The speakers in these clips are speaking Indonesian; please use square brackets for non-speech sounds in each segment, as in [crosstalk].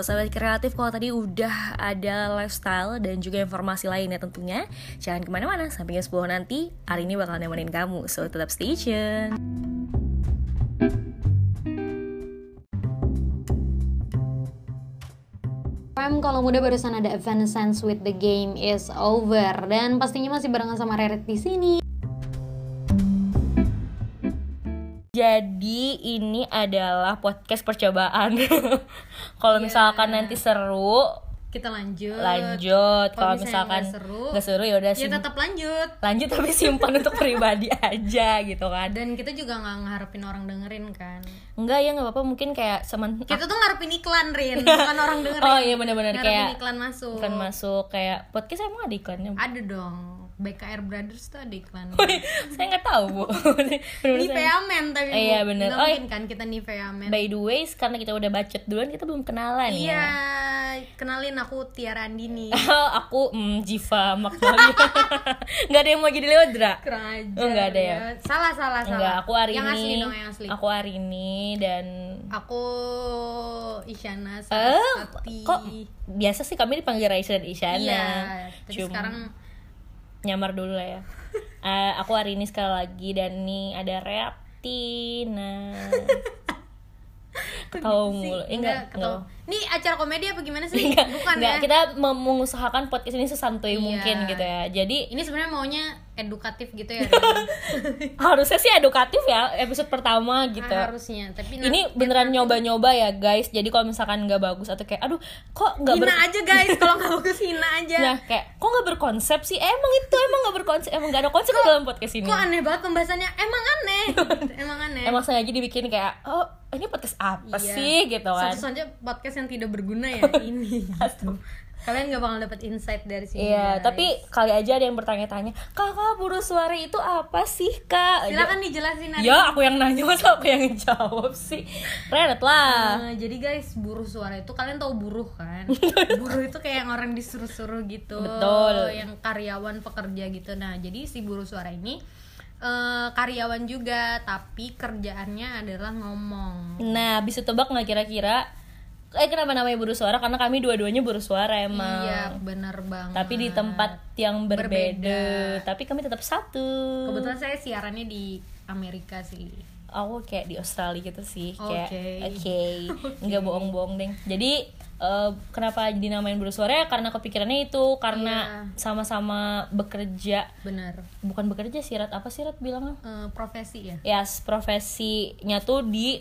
Sahabat kreatif kalau tadi udah ada lifestyle dan juga informasi lainnya tentunya. Jangan ke mana-mana sampai jam 10 nanti. Hari ini bakal nemenin kamu So tetap stay tune. Kalau muda barusan ada Evanescence with the game is over. Dan pastinya masih barengan sama Rerit di sini. Jadi ini adalah podcast percobaan [laughs] Kalau Iya. misalkan nanti seru Kita lanjut. lanjut Kalau misalkan nggak seru, seru ya udah Ya sim- tetap lanjut. lanjut tapi simpan untuk [laughs] pribadi aja gitu kan Dan kita juga nggak ngarepin orang dengerin kan. Enggak ya nggak apa-apa mungkin kayak semen Kita tuh ngarepin iklan Rin, [laughs] bukan orang dengerin. Oh iya benar-benar kayak iklan masuk. Bukan masuk kayak podcast emang ada iklannya Ada dong. BKR Brothers tuh ada iklan. saya nggak tahu bu [laughs] Nivea Men tapi Bu. Iya, bener. Nggak Oh, mungkin kan kita Nivea Men. by the way karena kita udah bacot duluan kita belum kenalan Iya, ya kenalin aku Tiara Andini. [laughs] aku mm, Jiva Magnolia [laughs] nggak ada yang mau jadi Leodra Kurang aja. Oh, nggak ada ya? Salah, salah, salah. Enggak, aku hari yang ini asli dong, yang asli. aku hari ini dan Aku Isyana eh kok biasa sih kami dipanggil Raisa dan Isyana Iya, tapi Cuma- sekarang nyamar dulu lah ya [laughs] Eh, aku hari ini sekali lagi dan nih ada Reaptina [laughs] ketawa sih, mulu Eh, enggak, enggak. Ini acara komedi apa gimana sih? enggak Bukan enggak ya. kita mengusahakan podcast ini sesantuy Iya. mungkin gitu ya jadi Ini sebenarnya maunya edukatif gitu ya. [laughs] harusnya sih edukatif ya episode pertama gitu Nah, harusnya, tapi nah- ini beneran nyoba-nyoba ya guys jadi kalau misalkan nggak bagus atau kayak aduh kok nggak ber hina aja guys, [laughs] kalau nggak bagus hina aja. nah kayak kok nggak berkonsep sih emang itu emang nggak berkonsep emang nggak ada konsep dalam podcast ini Kok aneh banget pembahasannya? Emang aneh. [laughs] Emang aneh. emang saya aja dibikin kayak oh ini podcast apa Iya. sih gitu kan Satu saja podcast yang tidak berguna ya ini. gitu. Kalian gak bakal dapet insight dari sini. Iya, guys. tapi kali aja ada yang bertanya-tanya, kakak buru suara itu apa sih kak? silakan dijelasin Ari. Ya, aku yang nanya masa aku yang jawab sih. Renet lah. Nah, jadi guys, buruh suara itu kalian tahu buruh kan? [laughs] buruh itu kayak yang orang disuruh-suruh gitu. Betul. Yang karyawan pekerja gitu. Nah, jadi si buruh suara ini eh, karyawan juga, tapi kerjaannya adalah ngomong. Nah, bisa tebak nggak kira-kira? Eh kenapa namanya buru suara? Karena kami dua-duanya buru suara emang. Iya, benar banget. Tapi di tempat yang berbeda. Berbeda. Tapi kami tetap satu. kebetulan saya siarannya di Amerika sih. Aku kayak di Australia gitu sih, kayak Oke. [laughs] oke, nggak bohong-bohong deh. Jadi eh, kenapa dinamain buru suara? Ya karena kepikirannya itu karena Iya. sama-sama bekerja, Benar. bukan bekerja sih Rat, apa sih Rat bilangnya? Eh, profesi ya. Ya profesinya tuh di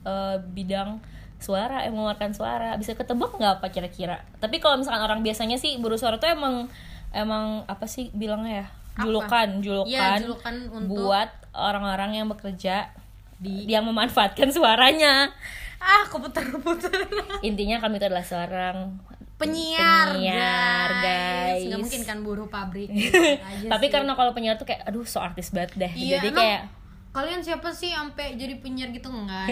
eh, bidang suara, eh, mengeluarkan suara. Bisa ketebak nggak apa kira-kira? Tapi kalau misalkan orang biasanya sih buru suara tuh emang emang apa sih bilangnya ya? Apa? Julukan, julukan, Iya, julukan untuk- buat orang-orang yang bekerja di yang memanfaatkan suaranya. Ah, keputar-putar. [laughs] Intinya kami itu adalah seorang penyiar, Penyiar, guys. nggak mungkin kan buruh pabrik [laughs] gitu aja tapi sih. karena kalau penyiar tuh kayak aduh so artis banget deh. iya, Jadi emang kayak kalian siapa sih sampai jadi penyiar gitu enggak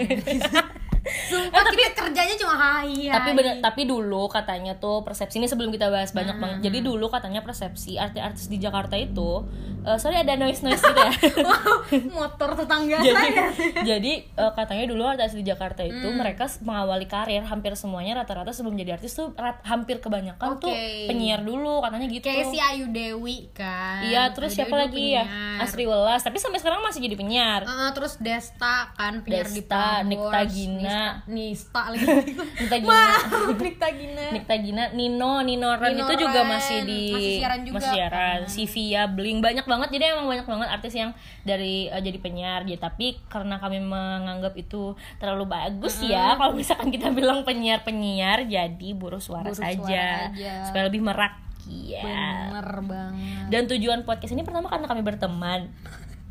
[laughs] Sumpah kita kerjanya cuma hai hai tapi bener, tapi dulu katanya tuh persepsi ini sebelum kita bahas banyak banget jadi dulu katanya persepsi artis-artis di Jakarta itu eh sorry ada noise noise gitu ya [laughs] Wow, motor tetangga jadi saya jadi eh, katanya dulu artis di Jakarta itu Hmm. mereka mengawali karir hampir semuanya rata-rata sebelum jadi artis tuh rat- hampir kebanyakan tuh Oke. penyiar dulu katanya gitu kayak si Ayu Dewi kan iya terus Ayu siapa Dewi lagi ya. Asri Welas tapi sampai sekarang masih jadi penyiar Eh, terus Desta kan penyiar di Desta, Prambors Nikta Gina. Nista, Nista lagi [laughs] Nikta Gina Nikta Gina Nikta Gina, Nino, Nino Ren Nino itu juga Ren. masih di Masih siaran juga, masih siaran. kan. Si Via Bling banyak banget jadi emang banyak banget artis yang dari eh, jadi penyiar gitu. Tapi karena kami menganggap itu terlalu bagus ya kalau misalkan kita bilang penyiar-penyiar jadi buruh suara Buruh saja suara aja. supaya lebih merakyat. bener banget Dan tujuan podcast ini pertama karena kami berteman.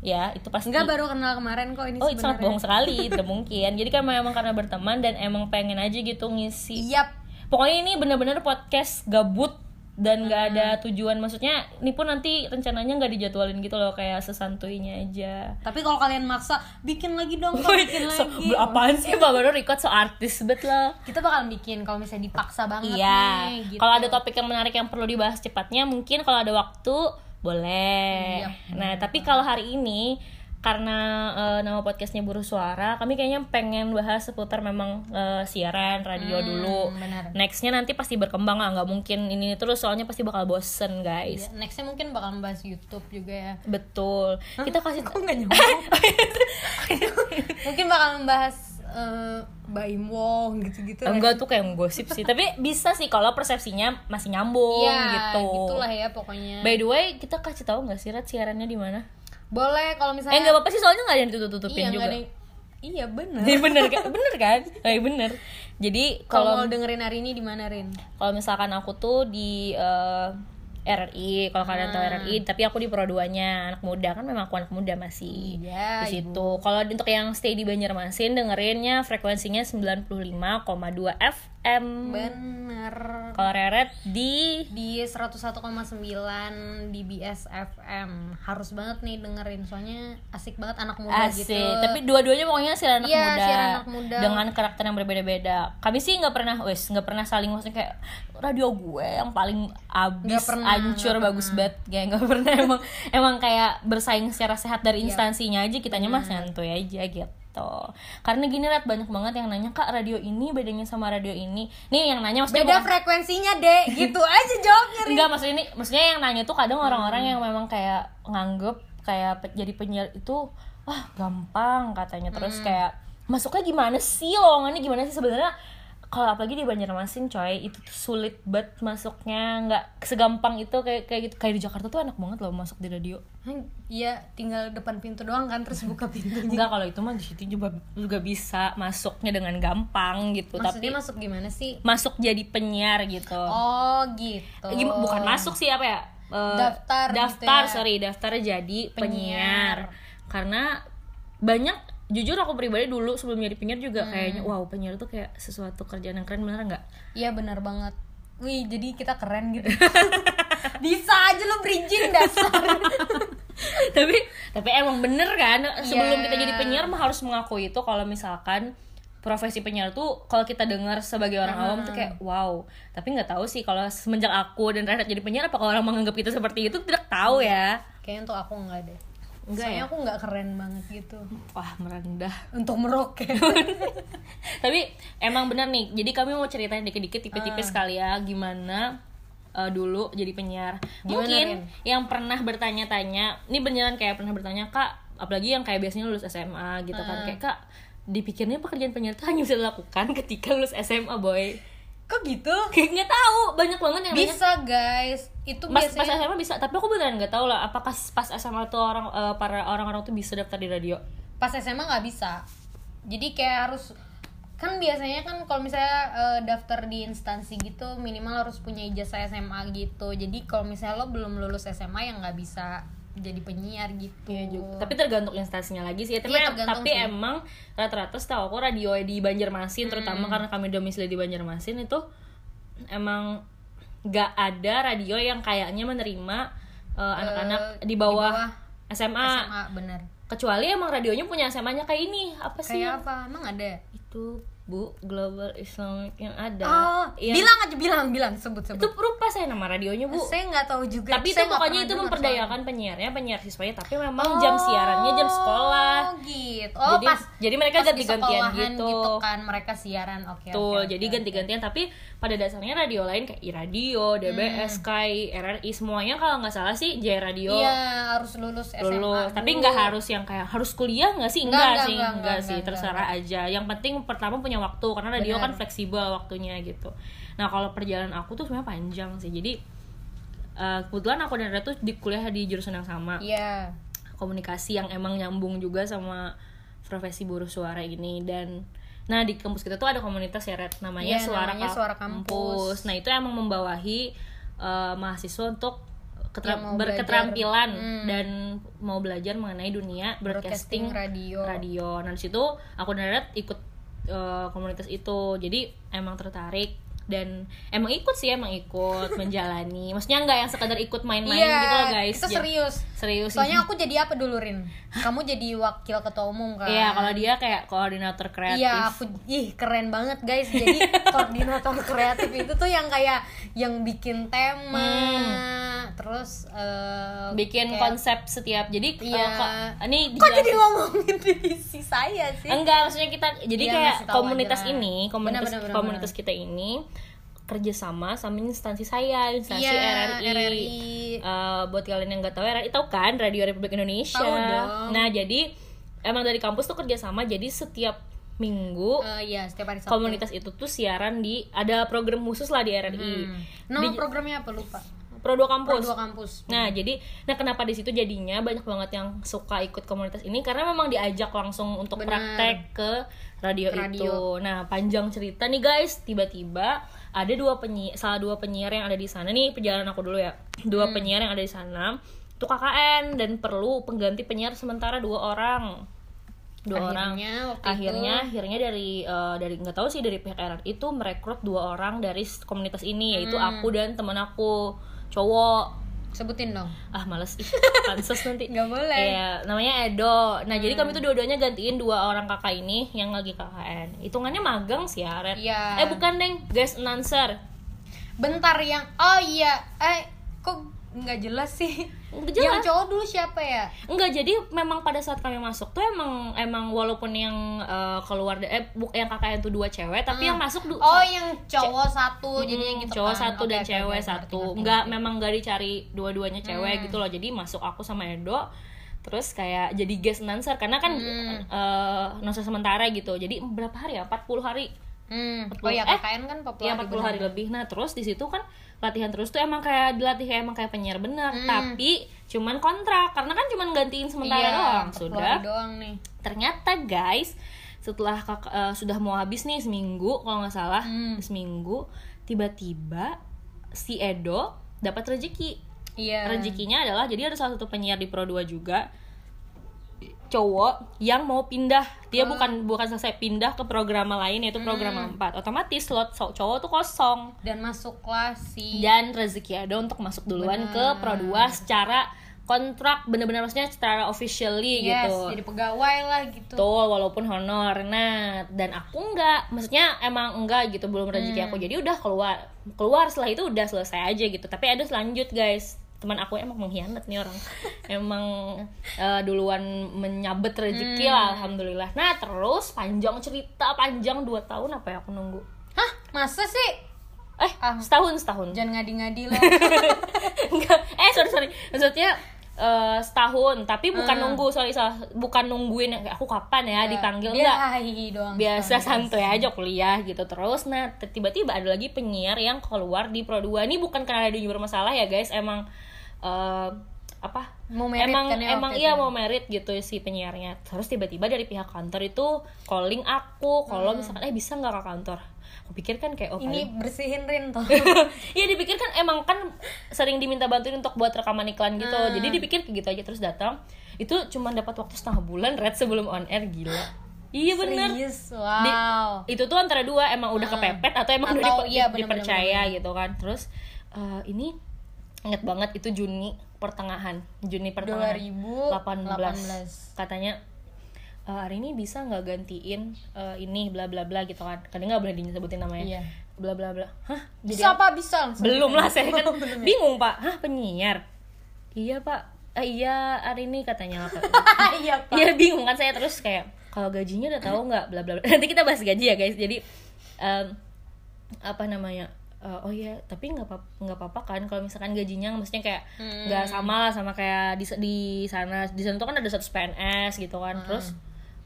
Ya, itu pasti Enggak baru kenal kemarin kok ini Oh, itu sangat bohong sekali, [laughs] tidak mungkin. Jadi kan memang karena berteman dan emang pengen aja gitu ngisi Yap. pokoknya ini bener-bener podcast gabut dan nggak ada Hmm. tujuan maksudnya ini pun nanti rencananya nggak dijadwalin gitu loh kayak sesantuinya aja Tapi kalau kalian maksa bikin lagi dong, kok bikin So, lagi. apaan sih Mbak baru record so artis bet lah Kita bakal bikin kalau misalnya dipaksa banget iya nih gitu. kalau ada topik yang menarik yang perlu dibahas cepatnya mungkin kalau ada waktu boleh Yap. nah tapi kalau hari ini karena eh, nama podcastnya Buruh Suara, kami kayaknya pengen bahas seputar memang eh, siaran radio dulu. Hmm, benar. Nextnya nanti pasti berkembang lah, nggak mungkin ini terus soalnya pasti bakal bosen guys. Ya, nextnya mungkin bakal membahas YouTube juga ya Betul. Kita kasih Kok nggak [laughs] mungkin bakal membahas eh, Baim Wong gitu-gitu lah. enggak tuh kayak gosip sih, tapi bisa sih kalau persepsinya masih nyambung Iya, gitu. gitulah ya pokoknya By the way, kita kasih tahu nggak sih Rat siarannya di mana? boleh kalau Eh misalnya nggak apa-apa sih soalnya nggak ada yang ditutup-tutupin iya, juga. nggak ada yang- iya bener Iya bener kan? Bener kan? Eh [laughs] bener. Jadi kalau dengerin hari ini di mana Rin kalau misalkan aku tuh di eh, RRI, kalau kalian tahu RRI, tapi aku di Pro 2-nya anak muda kan memang aku anak muda masih Iya, di situ. Kalau untuk yang stay di Banjarmasin dengerinnya frekuensinya 95,2 FM. bener Kalau Reret di di 101,9 di BS FM harus banget nih dengerin soalnya asik banget anak muda Asik, gitu tapi dua-duanya pokoknya siaran anak Iya, muda siaran anak muda. dengan karakter yang berbeda-beda. Kami sih nggak pernah, wes nggak pernah saling maksudnya kayak radio gue yang paling abis, pernah, nggak bagus banget, kayak nggak pernah emang emang kayak bersaing secara sehat Iya. dari instansinya aja, kitanya mah santuy aja gitu. Karena gini liat banyak banget yang nanya kak radio ini bedanya sama radio ini. Nih yang nanya maksudnya beda bukan- frekuensinya deh [laughs] gitu aja jawabnya Enggak maksudnya ini maksudnya yang nanya tuh kadang orang-orang Hmm. yang memang kayak nganggep kayak pe- jadi penyiar itu wah gampang katanya Hmm. terus kayak masuknya gimana sih lowongannya gimana sih sebenarnya kalau apalagi di Banjarmasin coy itu tuh sulit banget masuknya. Nggak segampang itu kayak kayak gitu. Kayak di Jakarta tuh enak banget loh masuk di radio. Iya tinggal depan pintu doang kan terus buka pintunya [laughs] enggak kalau itu mah di situ juga juga bisa masuknya dengan gampang gitu. Maksudnya tapi masuk gimana sih? masuk jadi penyiar gitu. Oh gitu. Gim- bukan masuk sih apa ya? Eh, Daftar gitu daftar ya. sorry daftar jadi penyiar. Penyiar. karena banyak jujur aku pribadi dulu sebelum jadi penyiar juga Hmm. kayaknya wow penyiar tuh kayak sesuatu kerjaan yang keren bener nggak? Iya benar banget. Wih jadi kita keren gitu. [laughs] Bisa aja lo bridging dasar. [laughs] Tapi tapi emang bener kan sebelum Iya. kita jadi penyiar mah harus mengakui itu kalau misalkan profesi penyiar tuh kalau kita dengar sebagai orang awam tuh kayak wow. Tapi nggak tahu sih kalau semenjak aku dan Renat jadi penyiar apakah orang menganggap kita seperti itu? Tidak tahu ya. Kayaknya untuk aku enggak deh Enggak Soalnya ya? aku nggak keren banget gitu. Wah merendah. Untuk meroket. [laughs] Tapi emang bener nih jadi kami mau ceritain dikit-dikit tipis-tipis kali ya gimana eh, dulu jadi penyiar. Gimana, mungkin Rin? yang pernah bertanya-tanya ini beneran kayak pernah bertanya kak apalagi yang kayak biasanya lulus SMA gitu kan. Kayak kak dipikirnya pekerjaan penyiar itu hanya bisa dilakukan ketika lulus SMA boy kok gitu? Kayak [laughs] nggak tahu banyak banget yang nanya. bisa guys. Itu Mas, pas biasanya SMA bisa tapi aku beneran nggak tahu lah apakah pas SMA tuh orang eh, para orang-orang tuh bisa daftar di radio? Pas SMA nggak bisa. Jadi kayak harus kan biasanya kan kalau misalnya eh, daftar di instansi gitu minimal harus punya ijazah SMA gitu. Jadi kalau misalnya lo belum lulus SMA yang nggak bisa jadi penyiar gitu Iya juga. Tapi tergantung instansinya lagi sih. ya. Tapi, tergantung tapi sih. emang rata-rata setahu aku radio di Banjarmasin, terutama karena kami domisili di Banjarmasin itu emang nggak ada radio yang kayaknya menerima eh, anak-anak di, bawah bawah SMA. SMA bener Kecuali emang radionya punya SMA-nya kayak ini. Apa sih? kayak apa emang ada Itu Bu Global Islamic yang ada. oh Yang- bilang aja bilang bilang sebut sebut itu lupa saya nama radionya Bu. saya nggak tahu juga tapi itu Saya nggak pokoknya itu memperdayakan penyiarnya penyiar siswanya tapi memang soalnya. jam siarannya jam sekolah oh gitu oh jadi pas jadi mereka di ganti-gantian sekolahan gitu. kan mereka siaran oke Betul, oke, oke, jadi oke. ganti-gantian tapi pada dasarnya radio lain kayak iRadio, DBS, Sky, RRI semuanya kalau nggak salah sih J Radio Hmm. Iya harus lulus SMA lulus. Tapi nggak harus yang kayak harus kuliah nggak sih? Nggak, Enggak, nggak, sih, nggak, enggak, nggak, sih, terserah aja. Yang penting pertama punya waktu karena radio Benar. kan fleksibel waktunya gitu. Nah kalau perjalanan aku tuh sebenarnya panjang sih. Jadi eh, kebetulan aku dan Rera tuh di kuliah di jurusan yang sama Iya. komunikasi yang emang nyambung juga sama profesi buruh suara ini dan nah di kampus kita tuh ada komunitas ya Red namanya Iya, suara, namanya Suara Kampus. nah itu emang membawahi eh, mahasiswa untuk keteram- berketerampilan. Hmm. dan mau belajar mengenai dunia broadcasting, Broadcasting radio. radio nah di situ aku dan Red ikut eh, komunitas itu. Jadi emang tertarik dan emang ikut sih emang ikut [laughs] menjalani maksudnya nggak yang sekadar ikut main-main Iya, gitu loh guys Kita serius. serius Soalnya [laughs] aku jadi apa dulu Rin? Kamu jadi wakil ketua umum kan? Iya, kalau dia kayak koordinator kreatif. Iya, aku ih keren banget guys. Jadi [laughs] koordinator kreatif itu tuh yang kayak yang bikin tema, Hmm. terus eh, bikin kayak- konsep setiap jadi eh, Iya. kok- ini kok jadi ngomongin divisi saya sih enggak maksudnya kita jadi Iya, kayak komunitas aja. ini komunitas Benar, benar, benar, komunitas kita ini kerjasama sama instansi saya instansi Iya, RRI, RRI. Eh, buat kalian yang nggak tahu RRI tahu kan Radio Republik Indonesia Tahu dong. nah jadi emang dari kampus tuh kerjasama jadi setiap minggu Eh, iya setiap hari Sabtu komunitas itu tuh siaran di ada program khusus lah di RRI Hmm. nama programnya apa lupa Pro 2 kampus dua kampus Nah, jadi nah kenapa di situ jadinya banyak banget yang suka ikut komunitas ini karena memang diajak langsung untuk Benar. praktek ke radio, Radio. itu. Nah, panjang cerita nih guys, tiba-tiba ada dua penyiar salah dua penyiar yang ada di sana nih, perjalanan aku dulu ya. Dua Hmm. penyiar yang ada di sana itu KKN dan perlu pengganti penyiar sementara dua orang. Dua orang. Akhirnya waktu Akhirnya akhirnya dari eh, dari nggak tahu sih dari pihak RRI itu merekrut dua orang dari komunitas ini yaitu Hmm. aku dan teman aku cowok. Sebutin dong. Ah males. Ih [laughs] pansos nanti. Nggak boleh. Iya, namanya Edo. Nah jadi kami tuh dua-duanya gantiin dua orang kakak ini yang lagi KKN hitungannya magang sih ya Red Iya. eh bukan deng guest announcer. Bentar yang oh iya. Eh kok nggak jelas sih Nggak yang jelas cowok dulu siapa ya enggak jadi memang pada saat kami masuk tuh emang emang walaupun yang eh, keluar eh buk yang KKN tuh dua cewek tapi yang masuk du- oh yang cowok satu jadi yang Mm, gitu cowok kan. satu Oke, dan oke, cewek oke, satu ngerti, ngerti, nggak ngerti. memang gak dicari dua-duanya cewek Hmm. gitu loh jadi masuk aku sama Edo terus kayak jadi guest announcer karena kan Hmm. eh announcer sementara gitu jadi berapa hari ya 40 hari Hmm. 40 oh ya eh, KKN kan 40 Iya hari 40 hari lebih. Nah, terus di situ kan latihan terus tuh emang kayak dilatih emang kayak penyiar bener, Hmm. tapi cuman kontrak karena kan cuman gantiin sementara iya, doang. 40 Sudah. doang nih Ternyata guys, setelah kak- eh, sudah mau habis nih seminggu kalau nggak salah, Hmm. seminggu tiba-tiba si Edo dapat rezeki. iya Rezekinya adalah jadi ada salah satu penyiar di Pro 2 juga cowok yang mau pindah dia Oh. bukan bukan selesai pindah ke program lain yaitu program Hmm. 4 otomatis slot cowok tuh kosong dan masuklah si dan rezeki ada untuk masuk duluan Benar. ke Pro 2 secara kontrak bener-bener maksudnya secara officially yes, gitu jadi pegawai lah gitu Betul, walaupun honor. Nah, dan aku enggak, maksudnya emang enggak gitu, belum rezeki Hmm. aku. Jadi udah keluar. Keluar setelah itu udah selesai aja gitu. Tapi ada selanjut, guys. Teman aku emang mengkhianat nih orang. [laughs] emang eh, duluan menyabet rezeki Hmm. lah, alhamdulillah. Nah, terus panjang cerita, panjang 2 tahun apa ya aku nunggu. hah masa sih Eh, Ah. setahun, setahun. jangan ngadi-ngadi lah [laughs] Enggak. Eh, sorry, sorry. Maksudnya eh, setahun, tapi bukan Hmm. nunggu, sorry, salah. Bukan nungguin aku kapan ya dipanggil dia enggak. doang biasa santuy aja kuliah gitu terus nah tiba-tiba ada lagi penyiar yang keluar di Pro 2 ini bukan karena dia bermasalah ya guys emang eh, apa Mau merit emang kan ya emang iya itu? mau merit gitu si penyiarnya. Terus tiba-tiba dari pihak kantor itu calling aku. Kalau misalkan eh bisa nggak ke kantor? Aku pikir kan kayak oh Hmm. ini paling- bersihin rin toh [laughs] Iya dipikir kan emang kan sering diminta bantuin untuk buat rekaman iklan gitu. Hmm. jadi dipikir kayak gitu aja terus datang. Itu cuma dapat waktu setengah bulan red sebelum on air gila. Iya bener. Serius, wow. itu tuh antara dua emang udah kepepet atau emang udah Atau, diper- iya, bener, dipercaya gitu kan. Terus eh, ini inget banget itu Juni pertengahan. Juni pertengahan. 2018 katanya "Eh, hari ini bisa nggak gantiin eh, ini bla bla bla gitu kan. Kan nggak boleh disebutin namanya. Iya. bla bla bla. Hah? Bisa apa bisa langsung [laughs] belum lah saya kan [laughs] bingung pak. Hah penyiar? Iya pak. "Eh, iya hari ini katanya [laughs] iya pak. Iya bingung kan saya terus kayak kalau gajinya udah tahu nggak? Bla bla bla. Nanti kita bahas gaji ya guys. Jadi em, apa namanya? Eh, oh iya, tapi nggak apa nggak apa-apa kan kalau misalkan gajinya maksudnya kayak nggak sama lah sama kayak di di sana di sana tuh kan ada satu PNS gitu kan. Terus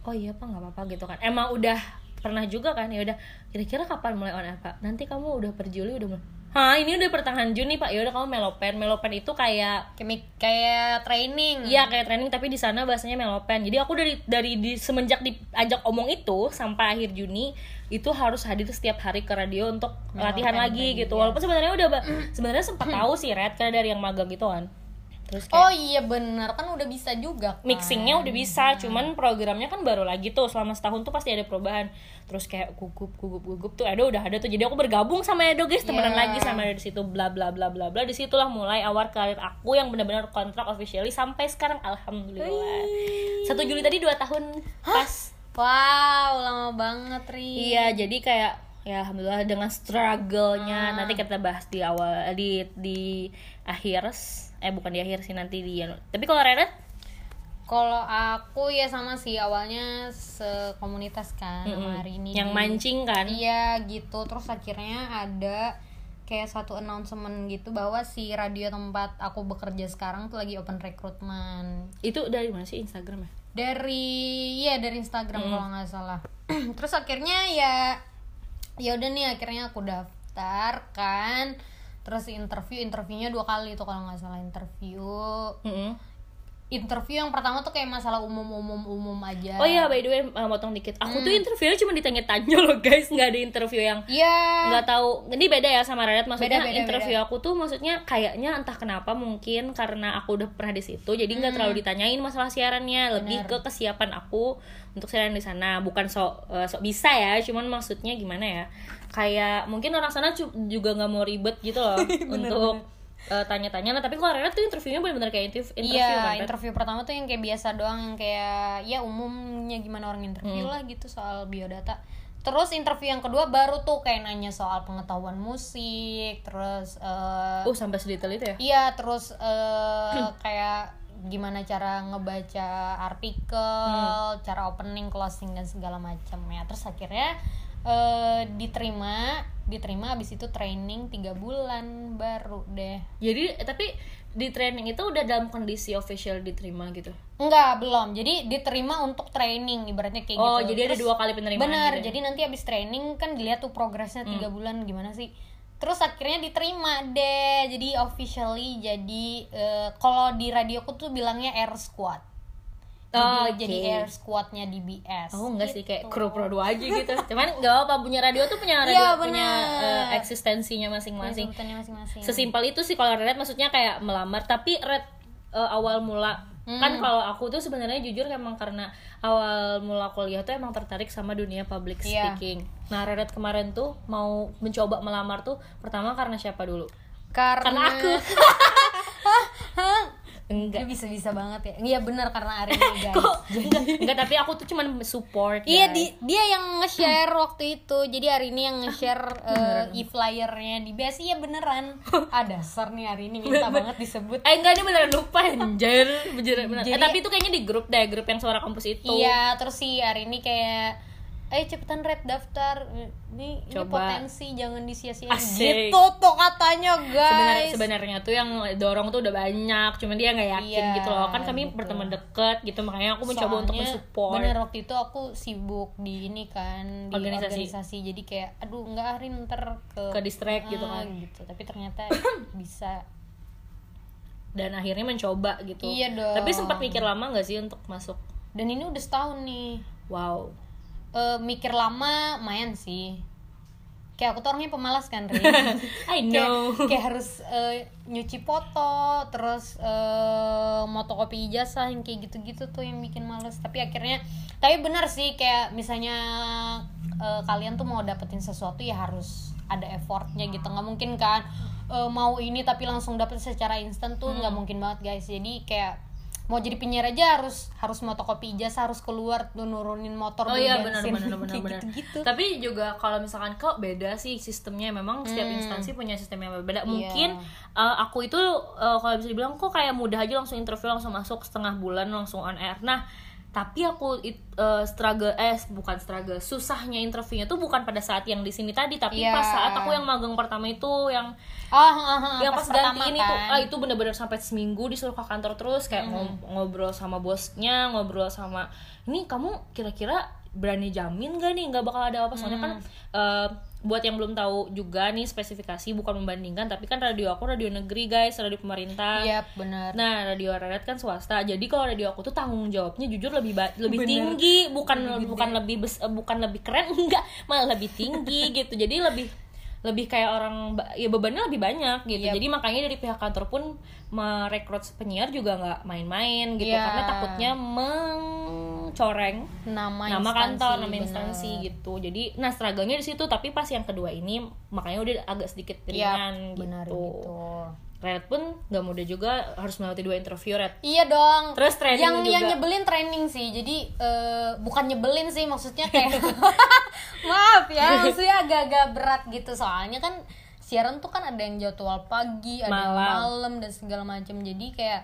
oh iya pak nggak apa-apa gitu kan. Emang udah pernah juga kan ya udah kira-kira kapan mulai on air pak? Nanti kamu udah per Juli udah mulai. Hah ini udah pertengahan Juni pak. Ya udah kamu melopen. Melopen itu kayak kayak kayak training Iya kayak training tapi di sana bahasanya melopen. Jadi aku dari dari di, semenjak diajak omong itu sampai akhir Juni itu harus hadir setiap hari ke radio untuk latihan lagi gitu. Walaupun sebenarnya udah ba- sebenarnya sempat tahu sih Red karena dari yang magang gitu kan. Terus kayak oh iya bener kan udah bisa juga kan? mixingnya udah bisa, cuman programnya kan baru lagi tuh selama setahun tuh pasti ada perubahan. Terus kayak gugup gugup gugup tuh Edo udah ada tuh. Jadi aku bergabung sama Edo guys, temenan Iya. lagi sama Edo di situ bla bla bla bla bla. Di situlah mulai awal karir aku yang benar-benar kontrak officially sampai sekarang alhamdulillah. Satu Juli tadi dua tahun pas. Wow lama banget ri. Iya, jadi kayak ya alhamdulillah dengan struggle-nya. Ah. nanti kita bahas di awal di di akhir eh bukan di akhir sih nanti di tapi kalau Renet Kalau aku ya sama sih awalnya sekomunitas kan sama hari ini yang mancing kan? Iya gitu. Terus akhirnya ada kayak satu announcement gitu bahwa si radio tempat aku bekerja sekarang tuh lagi open recruitment. Itu dari mana sih Instagram ya dari ya dari Instagram kalau nggak salah. [clears throat] Terus akhirnya ya ya udah nih akhirnya aku daftar kan. Terus interview interviewnya dua kali tuh kalau nggak salah interview. Mm-mm. Interview yang pertama tuh kayak masalah umum umum umum aja. Oh iya by the way uh, motong dikit. Aku tuh interviewnya cuma ditanya-tanya loh guys. Nggak ada interview yang iya. nggak tahu. Ini beda ya sama Renet maksudnya Beda, beda, interview aku tuh maksudnya kayaknya entah kenapa mungkin karena aku udah pernah di situ jadi nggak terlalu ditanyain masalah siarannya. Lebih ke kesiapan aku untuk siaran di sana. Bukan sok eh, sok bisa ya cuman maksudnya gimana ya? Kayak mungkin orang sana juga nggak mau ribet gitu loh [laughs] untuk eh, tanya-tanya nah tapi kalau Renet tuh interviewnya benar-benar kayak interview, interview Iya, kan, interview pertama tuh yang kayak biasa doang yang kayak ya umumnya gimana orang Hmm. interview lah gitu soal biodata. Terus interview yang kedua baru tuh kayak nanya soal pengetahuan musik, terus eh, oh sampai sedetail itu ya iya terus eh, [clears throat] kayak gimana cara ngebaca artikel, Hmm. cara opening, closing dan segala macam ya. Terus akhirnya eh, diterima, diterima abis itu training tiga bulan baru deh. jadi eh, tapi di training itu udah dalam kondisi official diterima gitu Enggak, belum. Jadi diterima untuk training ibaratnya kayak oh gitu. jadi ada Terus- dua kali penerimaan Benar. gitu ya? Jadi nanti habis training kan dilihat tuh progresnya tiga Hmm. bulan gimana sih. Terus akhirnya diterima deh. Jadi officially jadi eh, kalau di radioku tuh bilangnya air squad. Jadi, Oh, jadi oke. air squadnya DBS. Oh enggak sih kayak Gitu. kru pro dua aja gitu. Cuman enggak apa punya radio tuh punya radio Iya, punya eh, eksistensinya masing-masing. Sesimpel itu sih kalau Red maksudnya kayak melamar tapi Red eh, awal mula Hmm. kan kalau aku tuh sebenarnya jujur emang karena awal mula kuliah tuh emang tertarik sama dunia public Iya. speaking. Nah, Red kemarin tuh mau mencoba melamar tuh pertama karena siapa dulu? karena, Karena aku. [laughs] [laughs] enggak. Dia bisa-bisa banget ya. Iya benar karena Ari guys. [laughs] Kok enggak, [laughs] enggak tapi aku tuh cuman support. Iya di, dia yang nge-share waktu itu. Jadi hari ini yang nge-share eh, e-flyernya di BS iya beneran. [laughs] Ah dasar nih hari ini minta banget disebut. Eh enggak ini beneran lupa anjir beneran, beneran. Jadi- eh, tapi itu kayaknya di grup deh grup yang suara kampus itu Iya, terus si hari ini kayak Ayo cepetan red daftar Ini, ini Coba. potensi jangan disia-siain. Gitu tuh katanya guys sebenarnya tuh yang dorong tuh udah banyak cuman dia nggak yakin Iya, gitu loh kan kami gitu. berteman deket gitu makanya aku mencoba untuk Soalnya, mensupport Bener waktu itu aku sibuk di ini kan Di Organisasi. organisasi, Jadi kayak aduh nggak hari ntar ke ke distract gitu Ah, kan gitu. Tapi ternyata [coughs] bisa dan akhirnya mencoba gitu Iya dong. tapi sempat mikir lama nggak sih untuk masuk Dan ini udah setahun nih wow Eh, Mikir lama main sih. Kayak aku tuh orangnya pemalas kan Rin [laughs] I kayak, know. kayak harus eh, nyuci foto terus eh motokopi ijazah yang kayak gitu-gitu tuh yang bikin males. Tapi akhirnya tapi benar sih kayak misalnya eh, kalian tuh mau dapetin sesuatu ya harus ada effortnya gitu. Nggak mungkin kan eh, mau ini tapi langsung dapet secara instan tuh nggak mungkin banget guys. Jadi kayak mau jadi penyiar aja harus harus motokopi ijazah harus keluar nurunin motor Oh iya benar benar [laughs] benar benar. gitu-gitu. Tapi juga kalau misalkan kok beda sih sistemnya memang setiap instansi punya sistem yang berbeda. Mungkin uh, aku itu uh, kalau bisa dibilang kok kayak mudah aja langsung interview langsung masuk setengah bulan langsung on air. Nah, tapi aku it, uh, struggle eh bukan struggle, susahnya interviewnya tuh bukan pada saat yang di sini tadi, tapi Iya. pas saat aku yang magang pertama itu yang ah, ah, yang pas, ganti pertama ini tuh kan. ah itu bener-bener sampai seminggu disuruh ke kantor terus kayak ngob- ngobrol sama bosnya ngobrol sama ini kamu kira-kira berani jamin gak nih nggak bakal ada apa soalnya kan Hmm. Buat yang belum tahu juga nih spesifikasi bukan membandingkan tapi kan radio aku radio negeri guys radio pemerintah Iya benar. Nah, radio Raret kan swasta. Jadi kalau radio aku tuh tanggung jawabnya jujur lebih lebih tinggi, bukan bukan lebih bes- eh, bukan lebih keren [laughs] enggak, malah lebih tinggi gitu. Jadi lebih lebih kayak orang ya bebannya lebih banyak gitu. Yap. Jadi makanya dari pihak kantor pun merekrut penyiar juga nggak main-main gitu Iya. karena takutnya mencoreng nama nama instansi, kantor, nama bener. instansi gitu. Jadi nah struggle-nya di situ, tapi pas yang kedua ini makanya udah agak sedikit ringan benar gitu. gitu. Red pun nggak mudah juga harus melewati dua interview Red. Iya dong. Terus training yang juga. yang nyebelin training sih. Jadi eh, bukan nyebelin sih maksudnya kayak [laughs] [laughs] maaf ya maksudnya agak-agak berat gitu soalnya kan siaran tuh kan ada yang jadwal pagi ada yang Malam. malam dan segala macam jadi kayak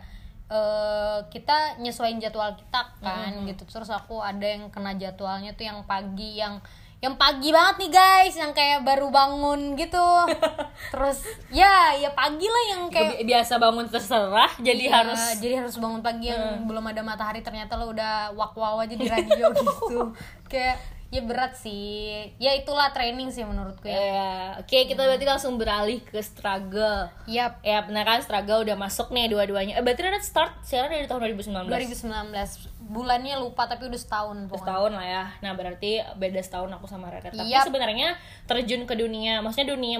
eh kita nyesuaiin jadwal kita kan gitu terus aku ada yang kena jadwalnya tuh yang pagi yang yang pagi banget nih guys yang kayak baru bangun gitu. [laughs] Terus ya ya pagi lah yang kayak Bi- biasa bangun terserah jadi Iya, harus jadi harus bangun pagi yang belum ada matahari ternyata lo udah wak wow aja di radio [laughs] gitu. Kayak ya berat sih ya itulah training sih menurutku ya Ya, oke kita berarti langsung beralih ke struggle. Yap, Ya benar kan struggle udah masuk nih dua-duanya. Eh berarti udah start siaran dari tahun 2019. 2019 bulannya lupa tapi udah setahun pokoknya setahun lah ya. Nah berarti beda setahun aku sama Rere. Tapi Yap. sebenarnya terjun ke dunia, maksudnya dunia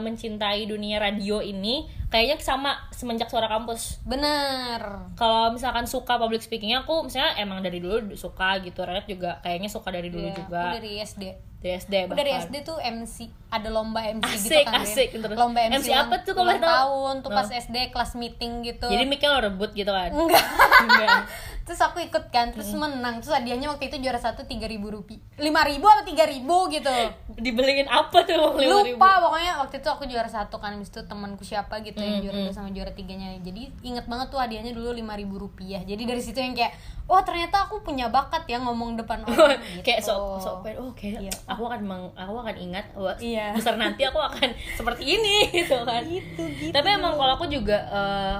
mencintai dunia radio ini kayaknya sama semenjak suara kampus. bener Kalau misalkan suka public speakingnya aku misalnya emang dari dulu suka gitu. Rere juga kayaknya suka dari dulu Iya, juga. Aku dari SD Dari SD aku dari. SD tuh MC ada lomba MC Asik, gitu kan asik, terus. lomba MC, MC apa tuh kalau tahu? tahun tuh pas SD kelas meeting gitu Jadi mic lo rebut gitu kan? enggak Enggak. [laughs] terus aku ikut kan terus Hmm. menang terus hadiahnya waktu itu juara satu tiga ribu rupiah lima ribu apa tiga ribu gitu Dibeliin apa tuh Bang, 5.000? lupa pokoknya waktu itu aku juara satu kan habis itu temanku siapa gitu yang Hmm, juara dua sama juara tiganya jadi inget banget tuh hadiahnya dulu lima ribu rupiah jadi dari situ yang kayak wah ternyata aku punya bakat ya ngomong depan [laughs] orang gitu. kayak sok sok oh kayak Iya. aku akan meng- aku akan ingat wah, Iya. besar nanti aku akan [laughs] seperti ini gitu kan Gitu, gitu. tapi emang kalau aku juga eh,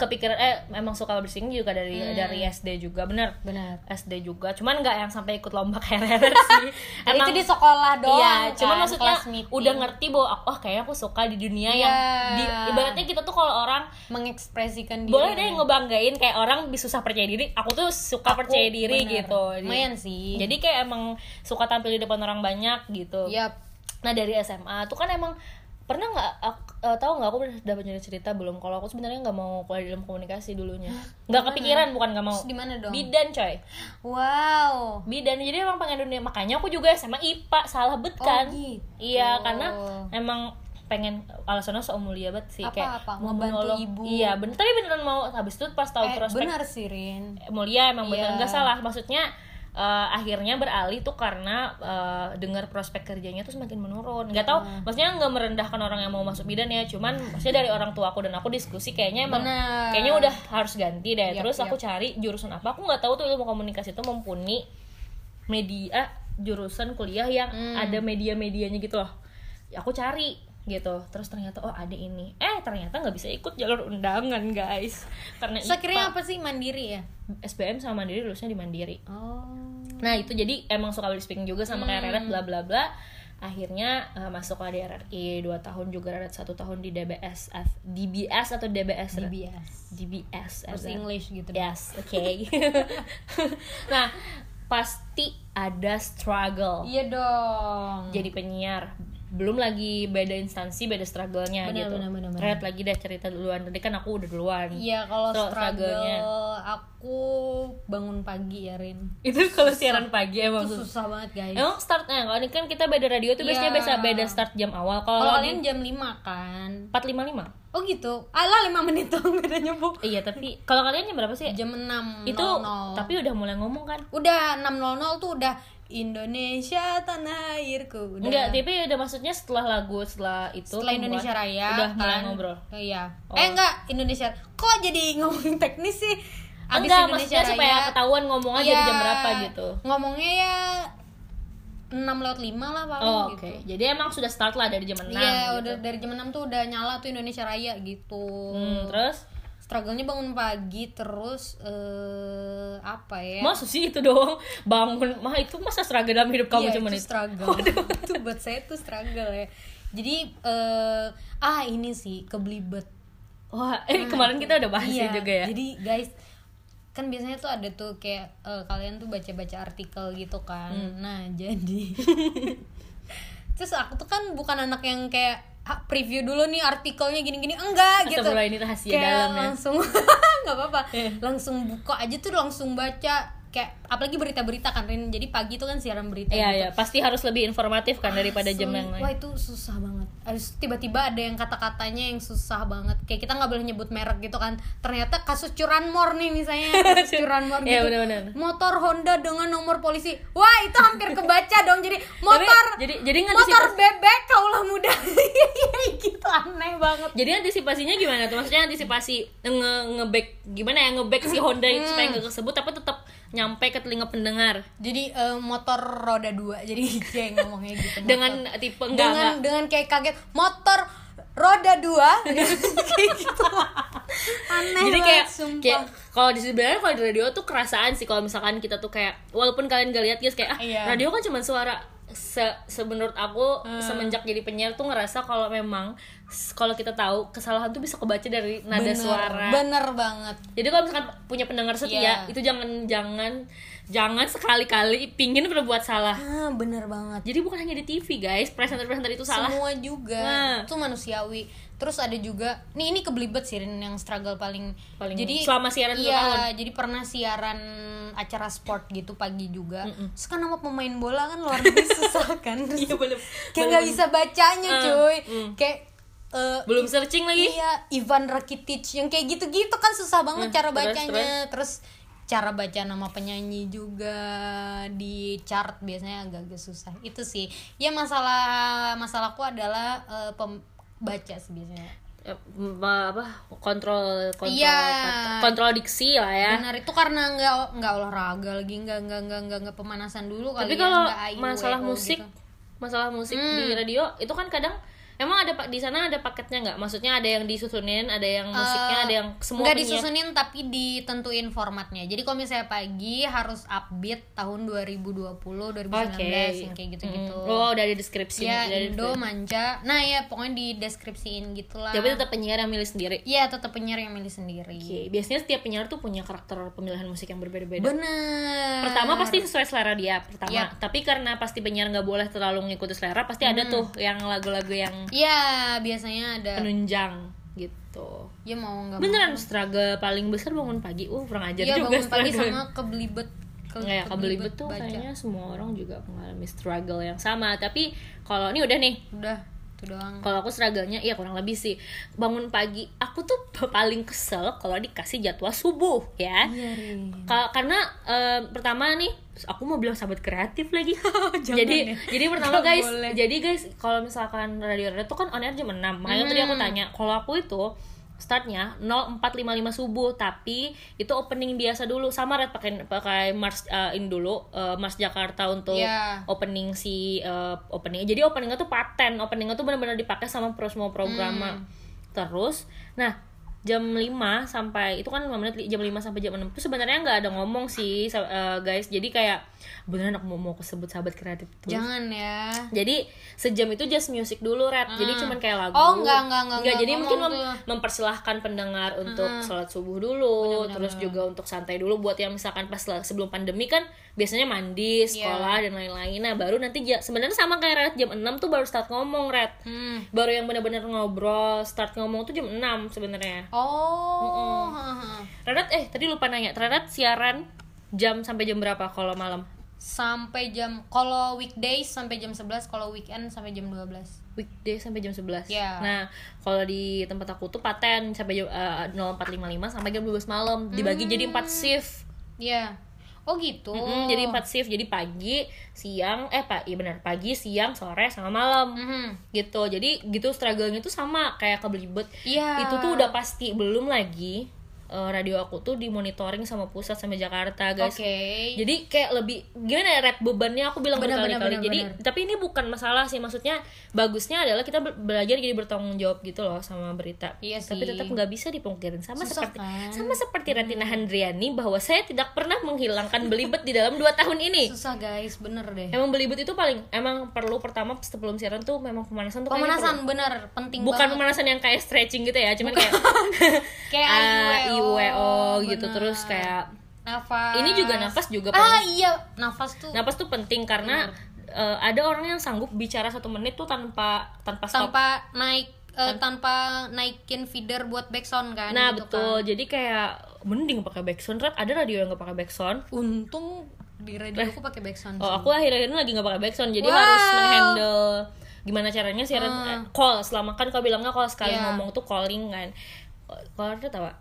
kepikiran eh emang suka bersing juga dari Hmm. dari SD juga bener benar SD juga cuman nggak yang sampai ikut lomba [laughs] kayak [laughs] sih itu di sekolah doang Iya, cuman kan, maksudnya kelas meeting. udah ngerti bahwa oh kayaknya aku suka di dunia yang Iya. di, ibaratnya kita tuh kalau orang mengekspresikan diri boleh deh ngebanggain kayak orang bisa susah percaya diri aku tuh suka Aku, percaya diri bener. gitu lumayan sih jadi kayak emang suka tampil di depan orang banyak gitu Yap. nah dari SMA tuh kan emang pernah nggak eh, tahu nggak? Aku udah dapat cerita cerita belum? Kalau aku sebenarnya nggak mau kuliah dalam komunikasi dulunya. Nggak kepikiran bukan nggak mau. Di mana dong? bidan coy. Wow. Bidan. Jadi emang pengen dunia. Makanya aku juga SMA IPA salah bet kan? Oh, gitu. iya karena emang pengen alasannya so mulia banget sih Apa, kayak apa? mau menolong. ibu. iya bener. Tapi beneran mau. Habis itu pas tahu eh, prospek benar sih Rin. mulia emang bener. Iya. nggak salah. Maksudnya eh, akhirnya beralih tuh karena eh, dengar prospek kerjanya tuh semakin menurun nggak tahu Hmm. maksudnya nggak merendahkan orang yang mau masuk bidan ya cuman maksudnya dari orang tua aku dan aku diskusi kayaknya emang Bener. kayaknya udah harus ganti deh Yap, terus aku yap. cari jurusan apa aku nggak tahu tuh ilmu komunikasi itu mumpuni media jurusan kuliah yang Hmm. ada media-medianya gitu loh aku cari gitu. Terus ternyata oh ada ini. Eh ternyata nggak bisa ikut jalur undangan guys. Karena Terus akhirnya apa sih? Mandiri ya? SBM sama Mandiri lulusnya di Mandiri. Oh. Nah itu jadi emang suka public speaking juga sama kayak Reret bla bla bla. Akhirnya eh, masuk di RRI 2 tahun juga Reret satu tahun di DBS F- DBS atau DBS? DBS DBS as English gitu. Yes, oke [laughs] Nah pasti ada struggle. Iya dong. Jadi penyiar belum lagi beda instansi beda struggle-nya Benar, gitu benar, benar, benar. Reret lagi deh cerita duluan tadi kan aku udah duluan Iya kalau So, struggle-nya. struggle aku bangun pagi ya Rin itu kalau siaran pagi emang Itu susah banget guys Emang startnya kalau ini kan kita beda radio tuh biasanya Iya. biasa beda start jam awal. Kalau kalian jam 5 kan 455. Oh gitu Alah 5 menit dong bedanya bu Iya, tapi kalau kalian jam berapa sih? Jam 6 itu tapi udah mulai ngomong kan? Udah 6.00 tuh udah Indonesia tanah airku udah. Enggak, tapi udah maksudnya setelah lagu setelah itu setelah Indonesia Raya udah kan mulai ngobrol. iya Oh. eh enggak Indonesia kok jadi ngomongin teknis sih Abis Enggak, maksudnya supaya ketahuan ngomong aja di Iya, jam berapa gitu. ngomongnya ya 6 lewat 5 lah paling Oh, gitu oke. Jadi emang sudah start lah dari jam 6 Iya, gitu. udah dari jam 6 tuh udah nyala tuh Indonesia Raya gitu. Hmm, terus Struggle-nya bangun pagi terus eh apa ya? Masa sih itu doang bangun mah itu masa struggle dalam hidup kamu Iya, cuman itu itu. struggle. [laughs] [laughs] itu buat saya tuh struggle ya. Jadi eh ah ini sih kebelibet. Wah, eh kemarin kita udah bahas Iya, ya juga ya. Jadi guys, kan biasanya tuh ada tuh kayak eh, kalian tuh baca-baca artikel gitu kan. Hmm. Nah, jadi [laughs] terus aku tuh kan bukan anak yang kayak "Ah, preview dulu nih artikelnya gini-gini enggak gitu. Astagfirullah, ini rahasia kayak dalam ya. langsung [laughs] nggak apa-apa. Iya. Langsung buka aja tuh langsung baca kayak apalagi berita-berita kan Rin jadi pagi itu kan siaran berita Iya gitu. iya, pasti harus lebih informatif kan daripada jam yang Wah lain. itu susah banget. Harus tiba-tiba ada yang kata-katanya yang susah banget. Kayak kita nggak boleh nyebut merek gitu kan. Ternyata kasus curanmor nih misalnya [laughs] kasus curanmor gitu. Iya, benar-benar. Motor Honda dengan nomor polisi. Wah itu hampir kebaca dong. Jadi motor jadi- jadi motor bebek kaulah muda. [laughs] gitu aneh banget. Jadi antisipasinya gimana tuh? Maksudnya antisipasi nge ngeback gimana ya ngeback si Honda itu supaya Hmm. nggak kesebut tapi tetap nyampe ke telinga pendengar Jadi eh, motor roda dua. [laughs] Jadi kayak ngomongnya gitu. motor. dengan tipe enggak dengan enggak dengan kayak kaget motor roda dua [laughs] kayak gitu aneh jadi kayak sumpah. kayak kalau di sebenarnya kalau di radio tuh kerasaan sih kalau misalkan kita tuh kayak walaupun kalian gak lihat guys kayak ah Iya. radio kan cuma suara se semenurut aku Hmm. semenjak jadi penyiar tuh ngerasa kalau memang kalau kita tahu kesalahan tuh bisa kebaca dari nada bener, suara. bener banget. Jadi kalau misalkan punya pendengar setia Iya. itu jangan jangan jangan sekali-kali pingin berbuat salah. Ah bener banget. Jadi bukan hanya di TV guys presenter-presenter itu salah. Semua juga. Nah. itu manusiawi. Terus ada juga nih ini kebelibet sih Rin, yang struggle paling. Paling- jadi selama siaran iya tahun. jadi pernah siaran acara sport gitu pagi juga. Terus kan nama pemain bola kan luar biasa [laughs] susah kan? Terus Iya, belum- kayak nggak bisa bacanya Ah, cuy. Mm. kayak eh, belum searching lagi Iya, Ivan Rakitic yang kayak gitu-gitu kan susah banget Hmm, cara terus, bacanya. Terus, cara baca nama penyanyi juga di chart biasanya agak-agak susah. Itu sih. Ya masalah masalahku adalah eh, pembaca sih biasanya. Eh, apa kontrol kontrol kata- kontrol diksi lah ya Benar itu karena nggak nggak olahraga lagi nggak nggak nggak nggak nggak pemanasan dulu kali tapi ya, kalau IWO masalah musik gitu. masalah musik Hmm. di radio itu kan kadang emang ada pak di sana ada paketnya nggak? Maksudnya ada yang disusunin ada yang musiknya Eh, ada yang semua nggak disusunin tapi ditentuin formatnya. Jadi kalau misalnya pagi harus upbeat tahun 2020 2019 Oke. yang kayak gitu-gitu. Mm. oh udah di deskripsi ya Indo deskripsi. manja. Nah ya pokoknya di deskripsiin gitulah. Tapi tetap penyiar yang milih sendiri? Iya tetap penyiar yang milih sendiri. Oke, biasanya setiap penyiar tuh punya karakter pemilihan musik yang berbeda-beda. Bener. Pertama pasti sesuai selera dia pertama. Yap. tapi karena pasti penyiar nggak boleh terlalu ngikuti selera pasti ada Hmm. tuh yang lagu-lagu yang Iya biasanya ada penunjang gitu. Ya mau nggak mau. Beneran struggle paling besar bangun pagi. Uh kurang ajar Iya juga bangun pagi sama kebelibet ke- Nggak ya, kebelibet tuh baca. kayaknya semua orang juga mengalami struggle yang sama. Tapi kalau ini udah nih. Udah itu doang kalau aku struggle-nya ya kurang lebih sih bangun pagi aku tuh [laughs] paling kesel kalau dikasih jadwal subuh ya Iya, karena eh, pertama nih aku mau bilang sahabat kreatif lagi [laughs] Jangan jadi ya. jadi pertama Nggak guys boleh. jadi guys kalau misalkan radio radio tuh kan on air jam 6 makanya tadi aku Hmm. tanya kalau aku itu startnya 0455 subuh tapi itu opening biasa dulu sama red pakai pakai Mars eh, ini dulu eh, Mars Jakarta untuk Iya. opening si eh, opening jadi openingnya tuh paten openingnya tuh benar-benar dipakai sama pro semua program Hmm. terus nah jam 5 sampai itu kan 5 menit jam 5 sampai jam 6 itu sebenarnya nggak ada ngomong sih eh, guys. Jadi kayak beneran aku mau mau kesebut sahabat kreatif terus. Jangan ya. Jadi sejam itu just music dulu red. Jadi cuman kayak lagu. Oh, enggak, enggak, enggak, enggak jadi mungkin mem- tuh. mempersilahkan pendengar untuk sholat subuh dulu Bener-bener. terus juga untuk santai dulu. Buat yang misalkan pas sebelum pandemi kan biasanya mandi Iya. sekolah dan lain-lain. Nah baru nanti sebenarnya sama kayak red jam 6 tuh baru start ngomong red. Hmm. baru yang benar-benar ngobrol start ngomong tuh jam 6 sebenarnya oh haha. Rerat eh tadi lupa nanya. Rerat siaran jam sampai jam berapa kalau malam? Sampai jam kalau weekdays sampai jam 11 kalau weekend sampai jam 12 weekday sampai jam 11 Iya. Nah kalau di tempat aku tuh paten sampai jam eh, 0455 sampai jam 12 malam. Dibagi jadi 4 shift. Iya. Oh gitu. Mm-mm, Jadi 4 shift Jadi pagi, siang Eh pak, iya benar Pagi, siang, sore, sama malam Mhm. Gitu Jadi gitu struggle-nya tuh sama Kayak kebelibet Iya. Itu tuh udah pasti Belum lagi eh, radio aku tuh dimonitoring sama pusat sama Jakarta guys Oke. jadi kayak lebih gimana ya red bebannya aku bilang berkali-kali jadi benar. tapi ini bukan masalah sih maksudnya bagusnya adalah kita be- belajar jadi bertanggung jawab gitu loh sama berita Iya tapi sih. tetap nggak bisa dipungkirin sama Susah seperti kan? sama seperti Retina Handriani bahwa saya tidak pernah menghilangkan belibet di dalam dua tahun ini Susah guys, bener deh. emang belibet itu paling emang perlu pertama sebelum siaran tuh memang pemanasan tuh kayaknya Pemanasan bener penting bukan banget. pemanasan yang kayak stretching gitu ya cuman kayak [laughs] Kayak [laughs] ah, IWO, IWO gitu bener. terus kayak nafas. ini juga nafas juga Ah penting. iya, nafas tuh Nafas tuh penting karena eh, ada orang yang sanggup bicara satu menit tuh tanpa tanpa stop. tanpa naik eh, tanpa naikin feeder buat backsound kan nah gitu betul. kan. Jadi kayak mending pakai backsound Red ada radio yang nggak pakai backsound untung di radio aku pakai backsound oh aku akhir-akhir ini lagi nggak pakai backsound jadi Wow. harus menghandle gimana caranya siaran eh, call selama kan kau bilangnya kalau sekali Iya. ngomong tuh calling kan kalau Red apa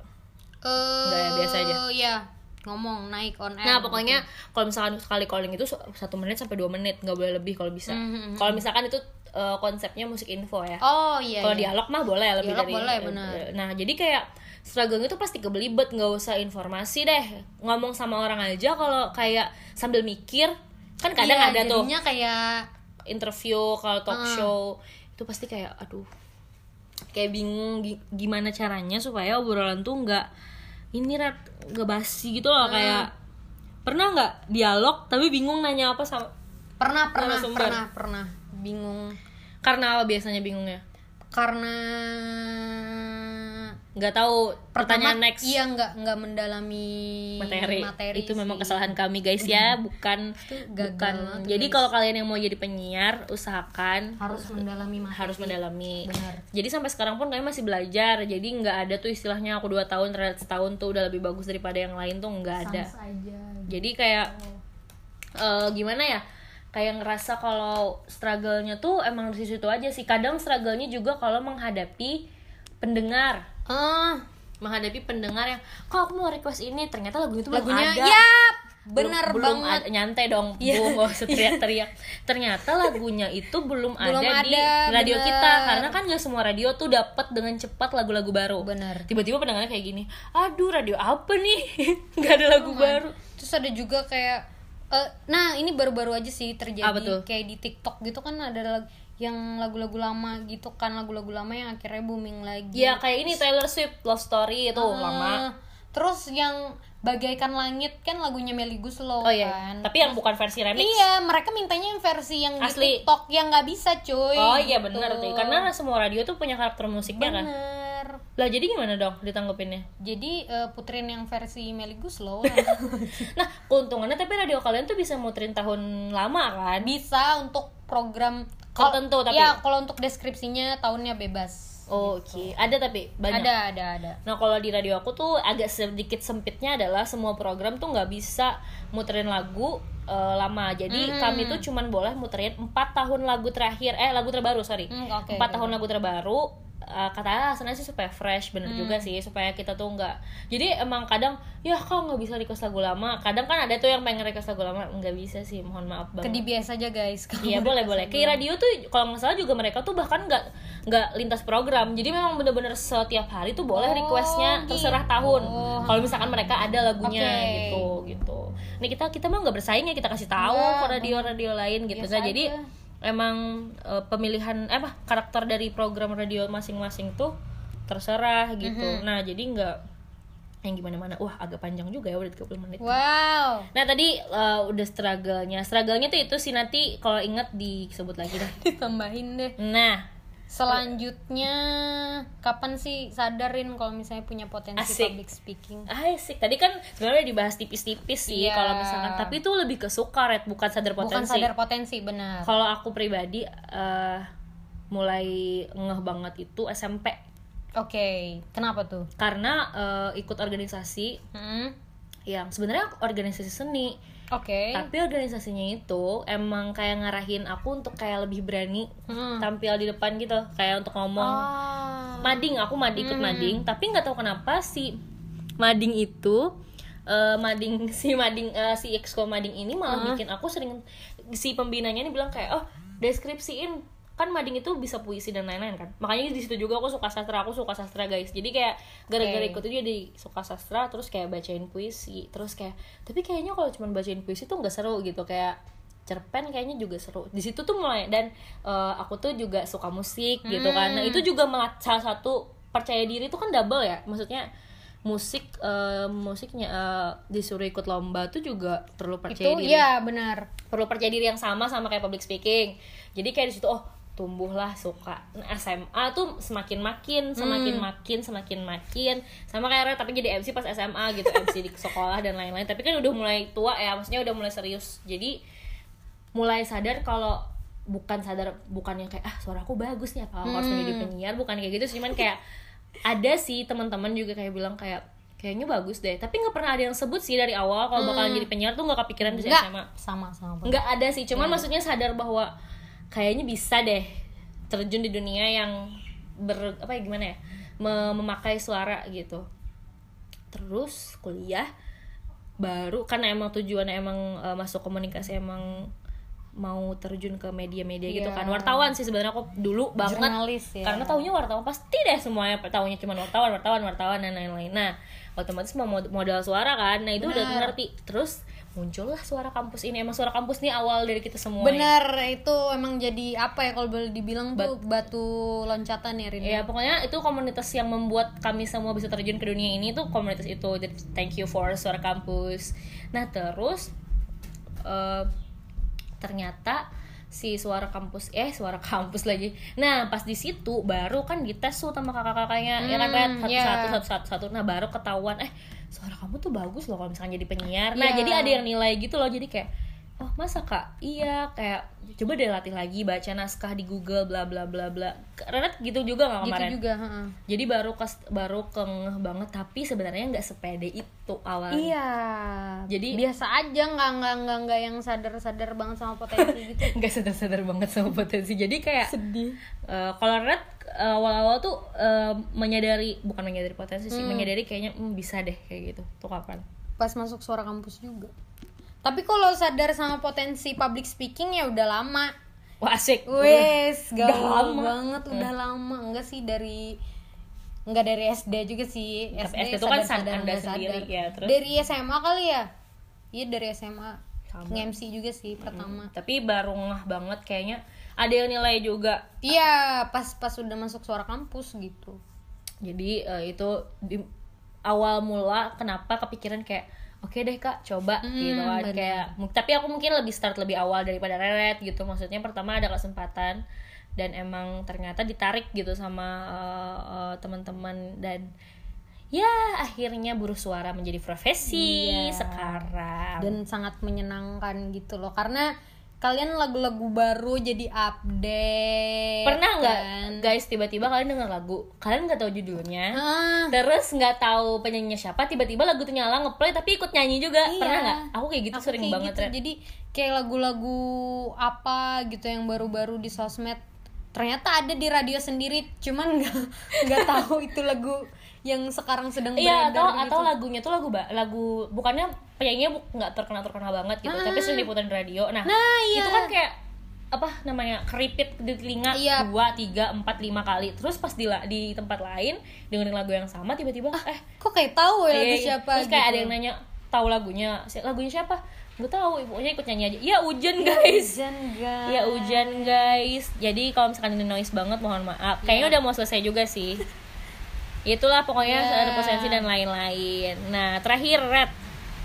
Eh, Nggak ya, biasa aja. ya ngomong naik on air Nah pokoknya kalau misalkan sekali calling itu satu menit sampai dua menit nggak boleh lebih kalau bisa. Mhm, Kalau misalkan itu eh, konsepnya musik info ya. oh iya, kalau iya. dialog mah boleh lebih Dialog dari. boleh, benar. Nah jadi kayak struggle itu pasti kebelibet nggak usah informasi deh ngomong sama orang aja kalau kayak sambil mikir kan kadang Iya, ada tuh kayak interview kalau talk Ah. show itu pasti kayak aduh kayak bingung gi- gimana caranya supaya obrolan tuh nggak ini rat nggak basi gitu loh Ah. kayak pernah nggak dialog tapi bingung nanya apa sama pernah pernah Narasumber. pernah pernah bingung karena apa biasanya bingungnya karena nggak tahu pertanyaan pertama next. iya nggak nggak mendalami materi, itu memang sih. kesalahan kami guys ya. Bukan gagal bukan. banget, jadi guys. kalau kalian yang mau jadi penyiar usahakan. Harus mendalami materi. Harus mendalami. Benar. jadi sampai sekarang pun kami masih belajar. Jadi nggak ada tuh istilahnya aku dua tahun terhadap setahun tuh udah lebih bagus daripada yang lain tuh nggak ada. Aja jadi kayak eh, gimana ya? Kayak ngerasa kalau struggle-nya tuh emang di situ aja sih. Kadang struggle-nya juga kalau menghadapi pendengar ah menghadapi pendengar yang kok aku mau request ini? Ternyata lagu itu belum lagunya ada. ya belum, benar belum banget. Iya. nyantai dong bu nggak usah teriak-teriak. Ternyata lagunya itu belum, Belum ada, di ada, radio bener. kita karena kan gak semua radio tuh dapat dengan cepat lagu-lagu baru. Bener. tiba-tiba pendengarnya kayak gini aduh radio apa nih? [laughs] Nggak ada lagu baru. Terus ada juga kayak eh, nah ini baru-baru aja sih terjadi Apa tuh? kayak di TikTok gitu kan ada lag- yang lagu-lagu lama gitu kan lagu-lagu lama yang akhirnya booming lagi. Ya kayak ini Taylor Swift Love Story itu Ah, lama. terus yang bagaikan langit kan lagunya Melly Guslow oh iya. kan. Tapi yang bukan versi remix. Iya mereka mintanya yang versi yang Asli. di TikTok yang nggak bisa cuy. Oh iya gitu. bener tuh. Karena semua radio tuh punya karakter musiknya kan. Bener lah jadi gimana dong ditanggepinnya? Jadi eh, puterin yang versi Melly Guslow [laughs] nah keuntungannya tapi radio kalian tuh bisa muterin tahun lama kan? Bisa untuk program Tertentu, tapi- ya kalau untuk deskripsinya tahunnya bebas Oh, Oke, ada tapi banyak. ada ada ada Nah kalau di radio aku tuh agak sedikit sempitnya adalah semua program tuh nggak bisa muterin lagu eh, lama. Jadi Hmm. kami tuh cuman boleh muterin 4 tahun lagu terakhir, eh lagu terbaru sorry, Hmm, oke, 4 oke. tahun lagu terbaru. Eh, katanya alasannya sih supaya fresh, bener Hmm. juga sih supaya kita tuh nggak. Jadi emang kadang ya kok nggak bisa request lagu lama. Kadang kan ada tuh yang pengen request lagu lama nggak bisa sih, mohon maaf banget. ke biasa aja guys Iya boleh boleh. Ke radio tuh kalau nggak salah juga mereka tuh bahkan nggak nggak lintas program. Jadi memang bener-bener setiap hari tuh boleh Oh, requestnya terserah gitu. tahun. Kalau misalkan mereka ada lagunya Oke. gitu gitu. Nih kita kita mah nggak bersaing ya kita kasih tahu Nggak, ke radio-radio lain gitu. Biasa Nah, jadi. Emang eh, pemilihan eh apa karakter dari program radio masing-masing tuh terserah gitu. Mhm. Nah jadi nggak yang gimana-mana. Wah agak panjang juga ya udah 30 menit. wow Nah tadi eh, udah struggle-nya. Struggle-nya tuh itu sih nanti kalau inget disebut lagi deh. [laughs] ditambahin deh Nah, selanjutnya kapan sih sadarin kalau misalnya punya potensi Asik. public speaking asik. Tadi kan sebenarnya dibahas tipis-tipis sih Iya. kalau misalkan. Tapi itu lebih ke suka, Red, bukan sadar bukan potensi. sadar potensi benar Kalau aku pribadi eh, mulai ngeh banget itu SMP oke kenapa tuh karena eh, ikut organisasi Hmm, yang sebenarnya organisasi seni. Oke Tapi organisasinya itu emang kayak ngarahin aku untuk kayak lebih berani Hmm. tampil di depan gitu, kayak untuk ngomong. Ah. mading aku mading ikut mading tapi nggak tahu kenapa si mading itu eh, mading [laughs] si mading eh, si exco mading ini malah bikin aku sering si pembinanya ini bilang kayak oh deskripsiin kan mading itu bisa puisi dan lain-lain kan. Makanya di situ juga aku suka sastra aku suka sastra guys. Jadi kayak gara-gara Oke. ikut itu jadi suka sastra terus kayak bacain puisi. Terus kayak tapi kayaknya kalau cuma bacain puisi tuh nggak seru gitu. Kayak cerpen kayaknya juga seru. Di situ tuh mulai dan eh, aku tuh juga suka musik gitu kan. Nah itu juga salah satu percaya diri itu kan double ya. Maksudnya musik eh, musiknya eh, disuruh ikut lomba tuh juga perlu itu percaya diri. ya benar. Perlu percaya diri yang sama sama kayak public speaking. Jadi kayak di situ oh tumbuhlah suka. Nah, SMA tuh semakin makin semakin makin semakin makin. Sama kayak Red, tapi jadi MC pas SMA gitu MC di sekolah dan lain-lain. Tapi kan udah mulai tua ya maksudnya udah mulai serius. Jadi mulai sadar kalau bukan sadar bukan yang kayak ah suaraku bagus nih apa aku harus menjadi penyiar bukan kayak gitu cuman kayak ada sih teman-teman juga kayak bilang kayak kayaknya bagus deh. Tapi nggak pernah ada yang sebut sih dari awal kalau bakalan jadi penyiar tuh nggak kepikiran di SMA sama sama. Nggak ada sih. Cuman maksudnya sadar bahwa kayaknya bisa deh terjun di dunia yang ber apa ya gimana ya me- memakai suara gitu terus kuliah baru karena emang tujuannya emang eh, masuk komunikasi emang mau terjun ke media-media gitu Iya. kan wartawan sih sebenarnya aku dulu banget Jurnalis ya. karena taunya wartawan pasti deh semuanya taunya cuma wartawan wartawan wartawan dan lain-lain nah otomatis mau mod- modal suara kan nah itu udah Benar. ngerti terus muncullah suara kampus ini emang suara kampus nih awal dari kita semua Bener itu emang jadi apa ya kalau boleh dibilang tuh batu loncatan ya Rin. ya pokoknya itu komunitas yang membuat kami semua bisa terjun ke dunia ini tuh komunitas itu jadi thank you for suara kampus nah terus eh, ternyata si suara kampus eh suara [laughs] kampus lagi nah pas di situ baru kan dites tuh sama kakak-kakaknya ya kan? Hmm, satu, ya. satu satu satu satu nah baru ketahuan eh suara kamu tuh bagus loh kalau misalnya jadi penyiar nah Iya. jadi ada yang nilai gitu loh jadi kayak oh masa kak iya kayak coba deh latih lagi baca naskah di Google bla bla bla bla Renet gitu juga nggak Gitu kemarin juga, heeh. jadi baru kes, baru kengeh banget tapi sebenarnya nggak sepede itu awalnya Iya. Jadi- biasa aja nggak nggak nggak nggak yang sadar-sadar banget sama potensi gitu. [laughs] nggak sadar-sadar banget sama potensi jadi kayak Sedih. eh, kalau Red eh, awal-awal tuh eh, menyadari bukan menyadari potensi sih menyadari kayaknya hmm, bisa deh kayak gitu tuh kapan Pas masuk suara kampus juga. Tapi kalau sadar sama potensi public speaking ya udah lama. wah asik Wes, Udah gaul lama. banget, udah lama. Enggak sih dari enggak dari SD juga sih. Tapi SD, SD itu kan sadar-sadar Anda nggak sendiri, ya, terus? Dari SMA kali ya? Iya dari SMA. Sama. Nge-MC juga sih pertama. tapi baru ngeh banget kayaknya ada yang nilai juga Iya, pas pas udah masuk suara kampus gitu. jadi eh, itu di awal mula kenapa kepikiran kayak oke deh kak coba Hmm, gitu kan bener. kayak tapi aku mungkin lebih start lebih awal daripada Reret gitu maksudnya pertama ada kesempatan dan emang ternyata ditarik gitu sama eh, eh, teman-teman dan ya akhirnya buruh suara menjadi profesi Iya. sekarang Dan sangat menyenangkan gitu loh karena kalian lagu-lagu baru jadi update. pernah nggak kan? guys tiba-tiba kalian dengar lagu kalian nggak tahu judulnya Ah, terus nggak tahu penyanyinya siapa tiba-tiba lagu tuh nyala ngeplay tapi ikut nyanyi juga Iya. pernah nggak aku kayak gitu Aku sering kayak banget gitu. Red. jadi kayak lagu-lagu apa gitu yang baru-baru di sosmed ternyata ada di radio sendiri cuman nggak nggak tahu itu lagu yang sekarang sedang iya atau beredar gitu. atau lagunya tuh lagu lagu bukannya penyanyinya nggak terkenal terkenal banget gitu tapi sering diputar di radio nah, Nah, iya. itu kan kayak apa namanya keripit di telinga Iya. dua tiga empat lima kali terus pas di di tempat lain dengerin lagu yang sama tiba-tiba eh kok kayak tahu ya lagu iya, siapa terus kayak gitu. ada yang nanya tahu lagunya lagunya siapa nggak tahu ibunya ikut nyanyi aja ya hujan guys Hujan, guys. Ya hujan guys. Jadi kalau misalkan ini noise banget mohon maaf. Kayaknya udah mau selesai juga sih. Itulah pokoknya Ya. ada potensi dan lain-lain. Nah, terakhir Red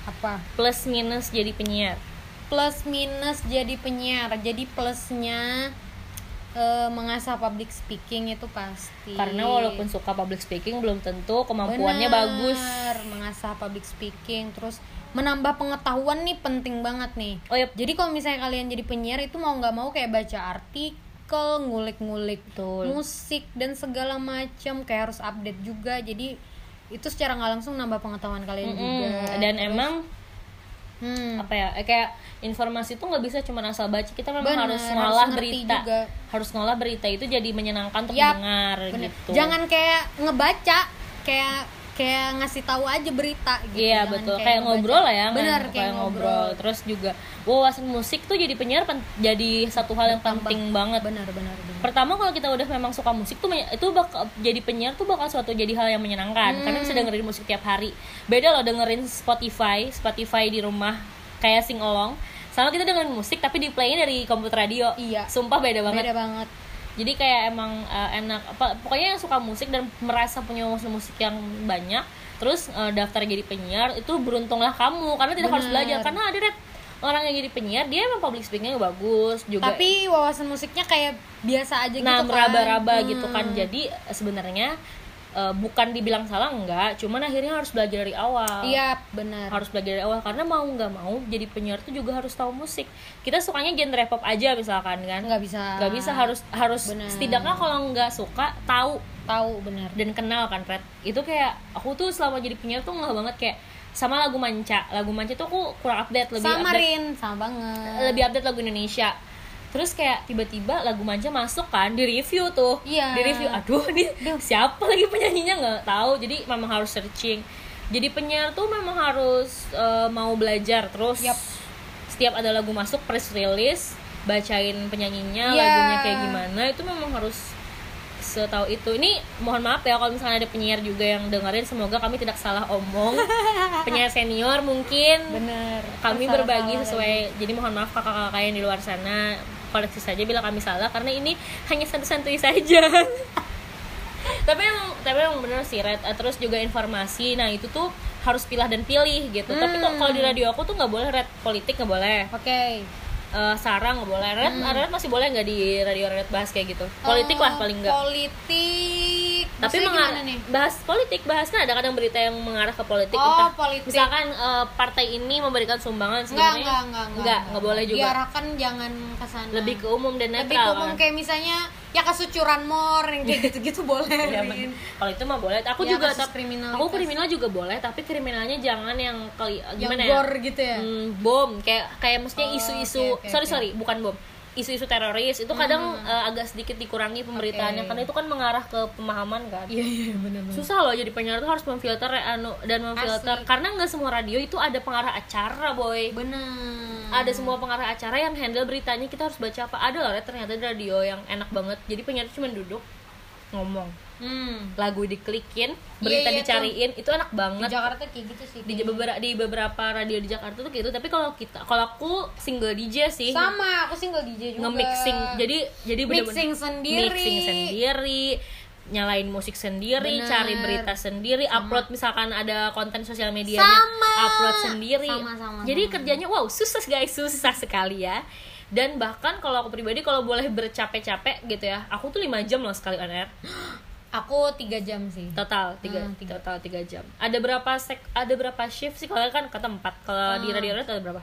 apa plus minus jadi penyiar. plus minus jadi penyiar jadi plusnya eh, mengasah public speaking itu pasti Karena walaupun suka public speaking belum tentu kemampuannya Bener, bagus. mengasah public speaking terus menambah pengetahuan nih penting banget nih Oh ya, jadi kalau misalnya kalian jadi penyiar itu mau nggak mau kayak baca artikel ngulik-ngulik Betul. musik dan segala macam kayak harus update juga. Jadi itu secara nggak langsung nambah pengetahuan kalian juga. Mm, dan emang hmm, apa ya eh, kayak informasi tuh nggak bisa cuma asal baca. Kita memang Bener, harus ngolah berita. juga. harus ngolah berita itu jadi menyenangkan untuk Yap, dengar bener. gitu. Jangan kayak ngebaca kayak kayak ngasih tahu aja berita gitu Iya Jangan betul. kayak, ngebaca. ngobrol lah ya bener kayak, kayak ngobrol. terus juga wawasan musik tuh jadi penyiar pen- jadi satu hal yang penting banget. Benar benar benar pertama kalau kita udah memang suka musik tuh itu bakal jadi penyiar tuh bakal suatu jadi hal yang menyenangkan. Karena Hmm. bisa dengerin musik tiap hari. Beda loh dengerin Spotify Spotify di rumah kayak sing along. Sama kita dengerin musik tapi di playnya dari komputer radio. Iya. sumpah beda banget. Beda banget jadi kayak emang uh, enak apa pokoknya yang suka musik dan merasa punya musik musik yang banyak terus uh, daftar jadi penyiar itu beruntunglah kamu karena tidak harus Bener. belajar karena ada Red, orang yang jadi penyiar dia emang public speakingnya bagus juga tapi wawasan musiknya kayak biasa aja nah gitu kan meraba-raba Hmm. gitu kan jadi sebenarnya uh, bukan dibilang salah enggak. Cuman akhirnya harus belajar dari awal. Iya benar. Harus belajar dari awal. Karena mau nggak mau jadi penyiar tuh juga harus tahu musik. Kita sukanya genre pop aja misalkan kan? Nggak bisa. Nggak bisa harus harus Bener. setidaknya kalau nggak suka tahu. Tahu benar. Dan kenal kan Red itu kayak aku tuh selama jadi penyiar tuh nggak banget kayak sama lagu manca. Lagu manca tuh aku kurang update lebih sama update Rin sama banget. Lebih update lagu Indonesia terus kayak tiba-tiba lagu manca masuk kan di review tuh. Iya. di review aduh ini siapa lagi penyanyinya? Nggak tahu. Jadi memang harus searching. Jadi penyiar tuh memang harus eh, mau belajar terus. Yap. setiap ada lagu masuk press release bacain penyanyinya Iya. lagunya kayak gimana itu memang harus setahu itu. Ini mohon maaf ya kalau misalnya ada penyiar juga yang dengerin semoga kami tidak salah omong. [laughs] Penyiar senior mungkin. Bener. Kami berbagi lagi. sesuai jadi mohon maaf kakak-kakak yang di luar sana koleksi saja bila kami salah karena ini hanya santai-santai saja. [laughs] Tapi emang tapi emang bener sih Red. Eh, terus juga informasi nah itu tuh harus pilah dan pilih gitu. Tapi kok kalau di radio aku tuh nggak boleh red. Politik nggak boleh. Oke Eh, sarang nggak boleh. Red red masih boleh nggak di radio red bahas kayak gitu? Politik lah Eh, paling nggak. politik. Tapi Maksudnya mengar- gimana nih? bahas politik bahas kan ada kadang berita yang mengarah ke politik. Oh, entah politik. misalkan eh, partai ini memberikan sumbangan sebenarnya enggak, enggak, enggak, enggak boleh juga. Diarahkan jangan ke sana. lebih ke umum dan lebih netral ke umum kan. kayak misalnya ya kasus curanmor yang kayak gitu-gitu [laughs] boleh. Ya, kalau itu mah boleh aku Ya, juga kasus tap- kriminalitas. aku kriminal juga boleh tapi kriminalnya jangan yang kali yang gimana gor ya gitu ya. Hmm, bom kayak kayak maksudnya Oh, isu-isu oke, oke, sorry oke. sorry bukan bom isu-isu teroris itu kadang Hmm. eh, agak sedikit dikurangi pemberitaannya Oke. karena itu kan mengarah ke pemahaman kan Iya iya benar benar. susah loh jadi penyiar tuh harus memfilter anu dan memfilter Asli. karena nggak semua radio itu ada pengarah acara boy Benar. ada semua pengarah acara yang handle beritanya kita harus baca apa ada loh ternyata di radio yang enak banget jadi penyiar cuma duduk ngomong Hmm. lagu diklikin berita iya dicariin itu enak Di banget Jakarta kayak gitu sih. di beberapa di beberapa radio di Jakarta tuh gitu tapi kalau kita kalau aku single DJ sih sama aku single DJ juga. nge-mixing jadi jadi bener-bener Mixing sendiri. mixing sendiri nyalain musik sendiri Bener. cari berita sendiri upload misalkan ada konten sosial medianya Sama. upload sendiri Sama, sama, jadi sama. kerjanya wow susah guys susah sekali ya dan bahkan kalau aku pribadi kalau boleh bercapek-capek gitu ya aku tuh lima jam loh sekali on air Aku tiga jam sih. total tiga Hmm, tiga. total tiga jam ada berapa sek ada berapa shift sih kalau kan kata empat kalau di Hmm. radio Red ada berapa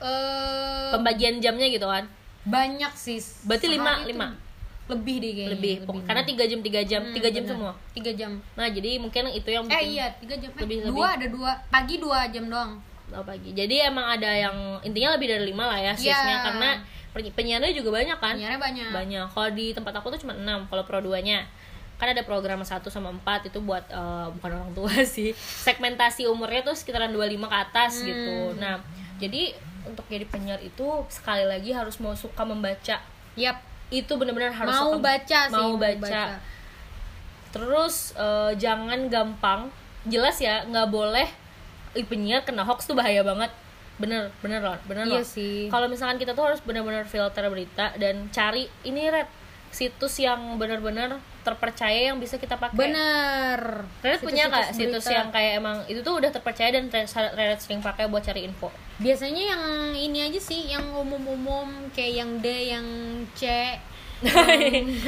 Eh pembagian jamnya gitu kan banyak sih. Berarti lima- lima? Lebih deh kayaknya. lebih, pokok- karena tiga jam tiga jam Hmm, tiga jam benar. semua Tiga jam. nah jadi mungkin itu yang Eh iya tiga jam. Eh, Lebih, dua lebih. ada dua. Pagi dua jam doang. Pagi jadi emang ada yang intinya lebih dari lima lah ya shiftnya Iya. karena penyi- penyiarnya juga banyak kan Penyiarnya banyak. banyak kalau di tempat aku tuh cuma enam kalau pro duanya kan ada program 1 sama 4 itu buat eh, bukan orang tua [laughs] sih segmentasi umurnya tuh sekitaran 25 ke atas Hmm. gitu nah jadi untuk jadi penyiar itu sekali lagi harus mau suka membaca Yap. itu benar-benar harus mau suka- baca sih. mau baca, terus eh, jangan gampang jelas ya nggak boleh penyiar kena hoax tuh bahaya banget bener bener loh bener Iya loh sih. kalau misalkan kita tuh harus benar-benar filter berita dan cari ini red situs yang benar-benar terpercaya yang bisa kita pakai Bener. Red punya nggak situs berita. yang kayak emang itu tuh udah terpercaya dan Red sering pakai buat cari info Biasanya yang ini aja sih, yang umum-umum kayak yang D, yang C. [laughs]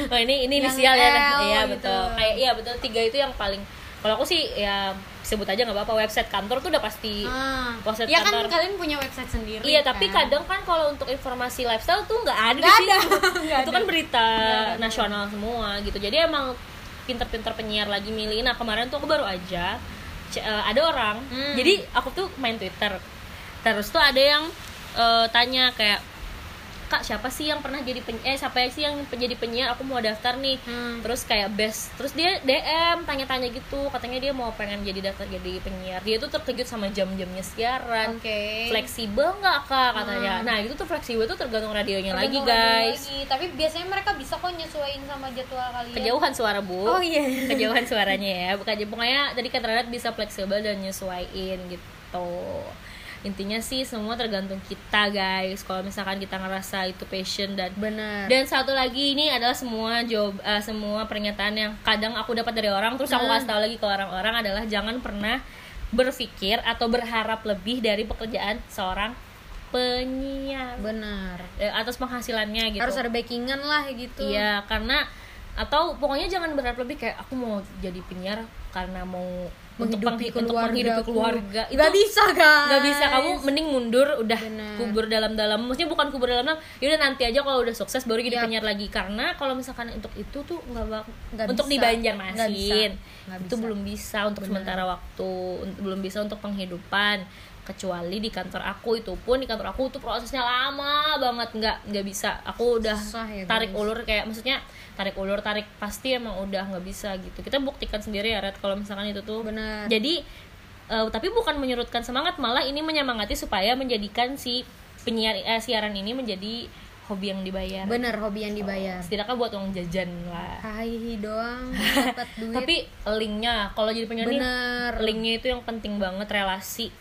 oh ini ini Yang inisial ya. L iya gitu. betul kayak iya betul tiga itu yang paling kalau aku sih ya sebut aja nggak apa-apa website kantor tuh udah pasti Ah. Website Ya kan kantor. kalian punya website sendiri. iya tapi kan? kadang kan kalau untuk informasi lifestyle tuh nggak ada Nggak di ada, situ [laughs] nggak itu ada. kan berita nasional semua gitu jadi emang pinter-pinter penyiar lagi milih nah kemarin tuh aku baru aja eh, ada orang Hmm. jadi aku tuh main twitter terus tuh ada yang eh, tanya kayak kak siapa sih yang pernah jadi pen eh siapa sih yang jadi penyiar? Aku mau daftar nih. Hmm. terus kayak best terus dia DM tanya-tanya gitu. Katanya dia mau pengen jadi daftar jadi penyiar. Dia tuh terkejut sama jam-jamnya siaran. Oke. fleksibel nggak kak? katanya. Nah itu tuh fleksibel tuh tergantung radionya lagi Tergantung radio guys. lagi. Tapi biasanya mereka bisa kok nyesuaiin sama jadwal kalian. kejauhan suara bu. Oh iya. [laughs] kejauhan suaranya ya. Bukan pokoknya tadi Renat bisa fleksibel dan nyesuaiin gitu intinya sih semua tergantung kita guys kalau misalkan kita ngerasa itu passion dan Bener. dan satu lagi ini adalah semua job eh, semua pernyataan yang kadang aku dapat dari orang terus aku kasih tahu lagi ke orang-orang adalah jangan pernah berpikir atau berharap lebih dari pekerjaan seorang penyiar Bener. Eh, atas penghasilannya gitu Harus ada backingan lah gitu. Iya, karena atau pokoknya jangan berharap lebih kayak aku mau jadi penyiar karena mau untuk, Menghidupi untuk menghidupi keluarga. itu Nggak bisa guys. nggak bisa. Kamu mending mundur udah Bener. kubur dalam-dalam. Maksudnya bukan kubur dalam-dalam yaudah nanti aja kalau udah sukses baru jadi Yap. penyiar lagi. Karena kalau misalkan untuk itu tuh nggak bak Nggak untuk bisa. di Banjarmasin itu belum bisa untuk sementara waktu belum bisa untuk penghidupan kecuali di kantor aku itu pun di kantor aku tuh prosesnya lama banget nggak nggak bisa. Aku udah Susah ya, tarik guys. ulur kayak maksudnya tarik ulur tarik pasti emang udah nggak bisa gitu. Kita buktikan sendiri ya Red kalau misalkan itu tuh. Bener. jadi eh, tapi bukan menyurutkan semangat malah ini menyemangati supaya menjadikan si penyiar eh, siaran ini menjadi hobi yang dibayar. Bener hobi yang dibayar. Setidaknya buat uang jajan lah. Hai doang [laughs] dapat duit. Tapi linknya kalau jadi penyiar nih bener linknya itu yang penting banget relasi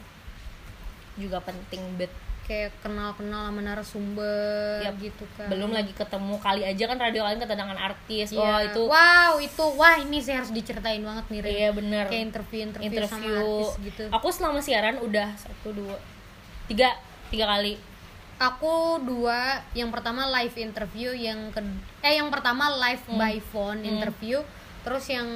juga penting bet. Kayak kenal-kenal sama narasumber Yap. gitu kan. Belum lagi ketemu kali aja kan radio kalian kedatangan artis. Iya. wah itu wow itu. Wah ini saya harus diceritain banget nih iya bener. Kayak interview interview, interview. sama artis gitu. Aku selama siaran udah satu dua tiga tiga kali. Aku dua. Yang pertama live interview yang ke eh yang pertama live Hmm. by phone interview terus yang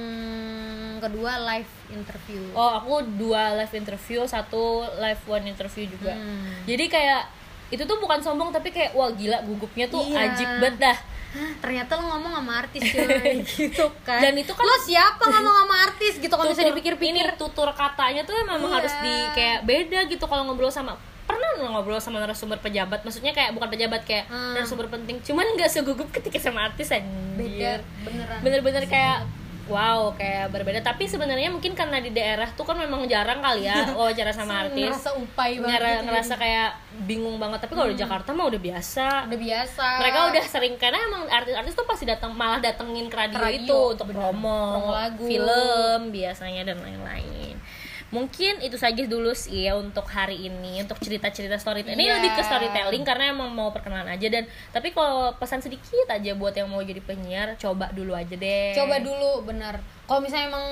kedua live interview oh aku dua live interview satu live one interview juga Hmm. jadi kayak itu tuh bukan sombong tapi kayak wah gila gugupnya tuh Iya. ajib banget dah Hah, ternyata lo ngomong sama artis [laughs] cuy gitu kan Dan itu kan- lo siapa ngomong sama artis gitu kalau bisa dipikir-pikir tutur katanya tuh memang Iya. harus di kayak beda gitu kalau ngobrol sama pernah ngobrol sama narasumber pejabat? Maksudnya kayak bukan pejabat kayak Hmm. narasumber penting. Cuman nggak segugup ketika sama artis beda anjir beneran. Bener-bener kayak wow kayak berbeda. Tapi sebenarnya mungkin karena di daerah tuh kan memang jarang kali ya [laughs] wawancara sama artis. ngerasa upai banget Ngera- gitu. ngerasa kayak bingung banget. Tapi kalau di Jakarta mah udah biasa. Udah biasa. Mereka udah sering karena emang artis-artis tuh pasti datang malah datengin ke radio, Ke radio, itu untuk bener. promo, Promo lagu. film biasanya dan lain-lain mungkin itu saja dulu sih ya untuk hari ini untuk cerita-cerita storytelling ini Iya. lebih ke storytelling karena emang mau perkenalan aja dan tapi kalau pesan sedikit aja buat yang mau jadi penyiar coba dulu aja deh coba dulu bener kalau misalnya emang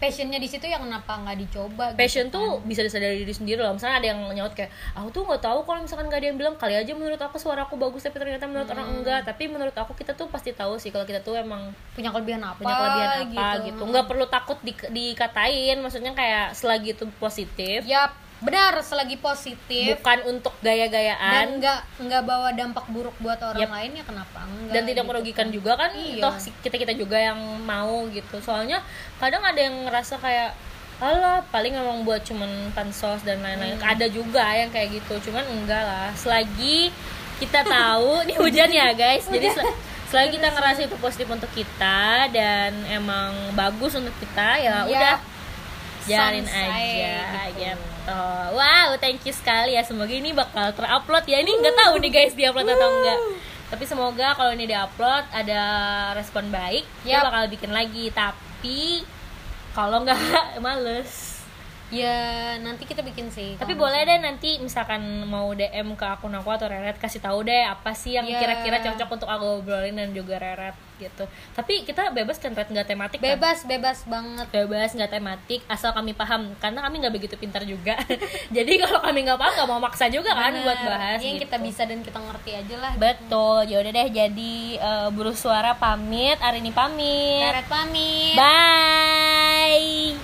passionnya di situ ya kenapa nggak dicoba gitu passion kan? tuh bisa dari diri sendiri loh. Misalnya ada yang nyaut kayak aku tuh nggak tahu kalau misalkan gak ada yang bilang kali aja menurut aku suara aku bagus tapi ternyata menurut orang Hmm. enggak. Tapi menurut aku kita tuh pasti tahu sih kalau kita tuh emang punya kelebihan apa punya kelebihan apa gitu. nggak perlu takut di, dikatain maksudnya kayak selagi itu positif ya benar selagi positif bukan untuk dan gaya-gayaan nggak nggak bawa dampak buruk buat orang Yap. lain ya kenapa enggak dan tidak gitu merugikan kan. juga kan Iya. toh kita kita juga yang mau gitu soalnya kadang ada yang ngerasa kayak Alah, paling emang buat cuman pansos dan lain-lain. Hmm. Ada juga yang kayak gitu, cuman enggak lah. Selagi kita tahu, [laughs] ini hujan ya guys. Jadi sel- selagi kita ngerasa itu positif untuk kita dan emang bagus untuk kita, ya Iya. udah jalanin aja gitu. gitu. Wow, thank you sekali ya. Semoga ini bakal terupload ya. Ini nggak tahu nih guys diupload atau enggak. Tapi semoga kalau ini diupload ada respon baik, kita Yap. bakal bikin lagi. Tapi kalau nggak [laughs] males. Ya nanti kita bikin sih Tapi kalau boleh deh nanti misalkan mau DM ke akun aku atau Reret kasih tahu deh apa sih yang Iya. kira-kira cocok untuk aku obrolin dan juga Reret gitu. Tapi kita bebas kan Red nggak tematik kan? bebas bebas banget. Bebas nggak tematik asal kami paham. Karena kami nggak begitu pintar juga. [laughs] Jadi kalau kami nggak paham nggak mau maksa juga kan Bener. buat bahas yang gitu. kita bisa dan kita ngerti aja lah betul. Ya udah deh jadi eh, buruh suara pamit. Hari ini pamit. Karet pamit. Bye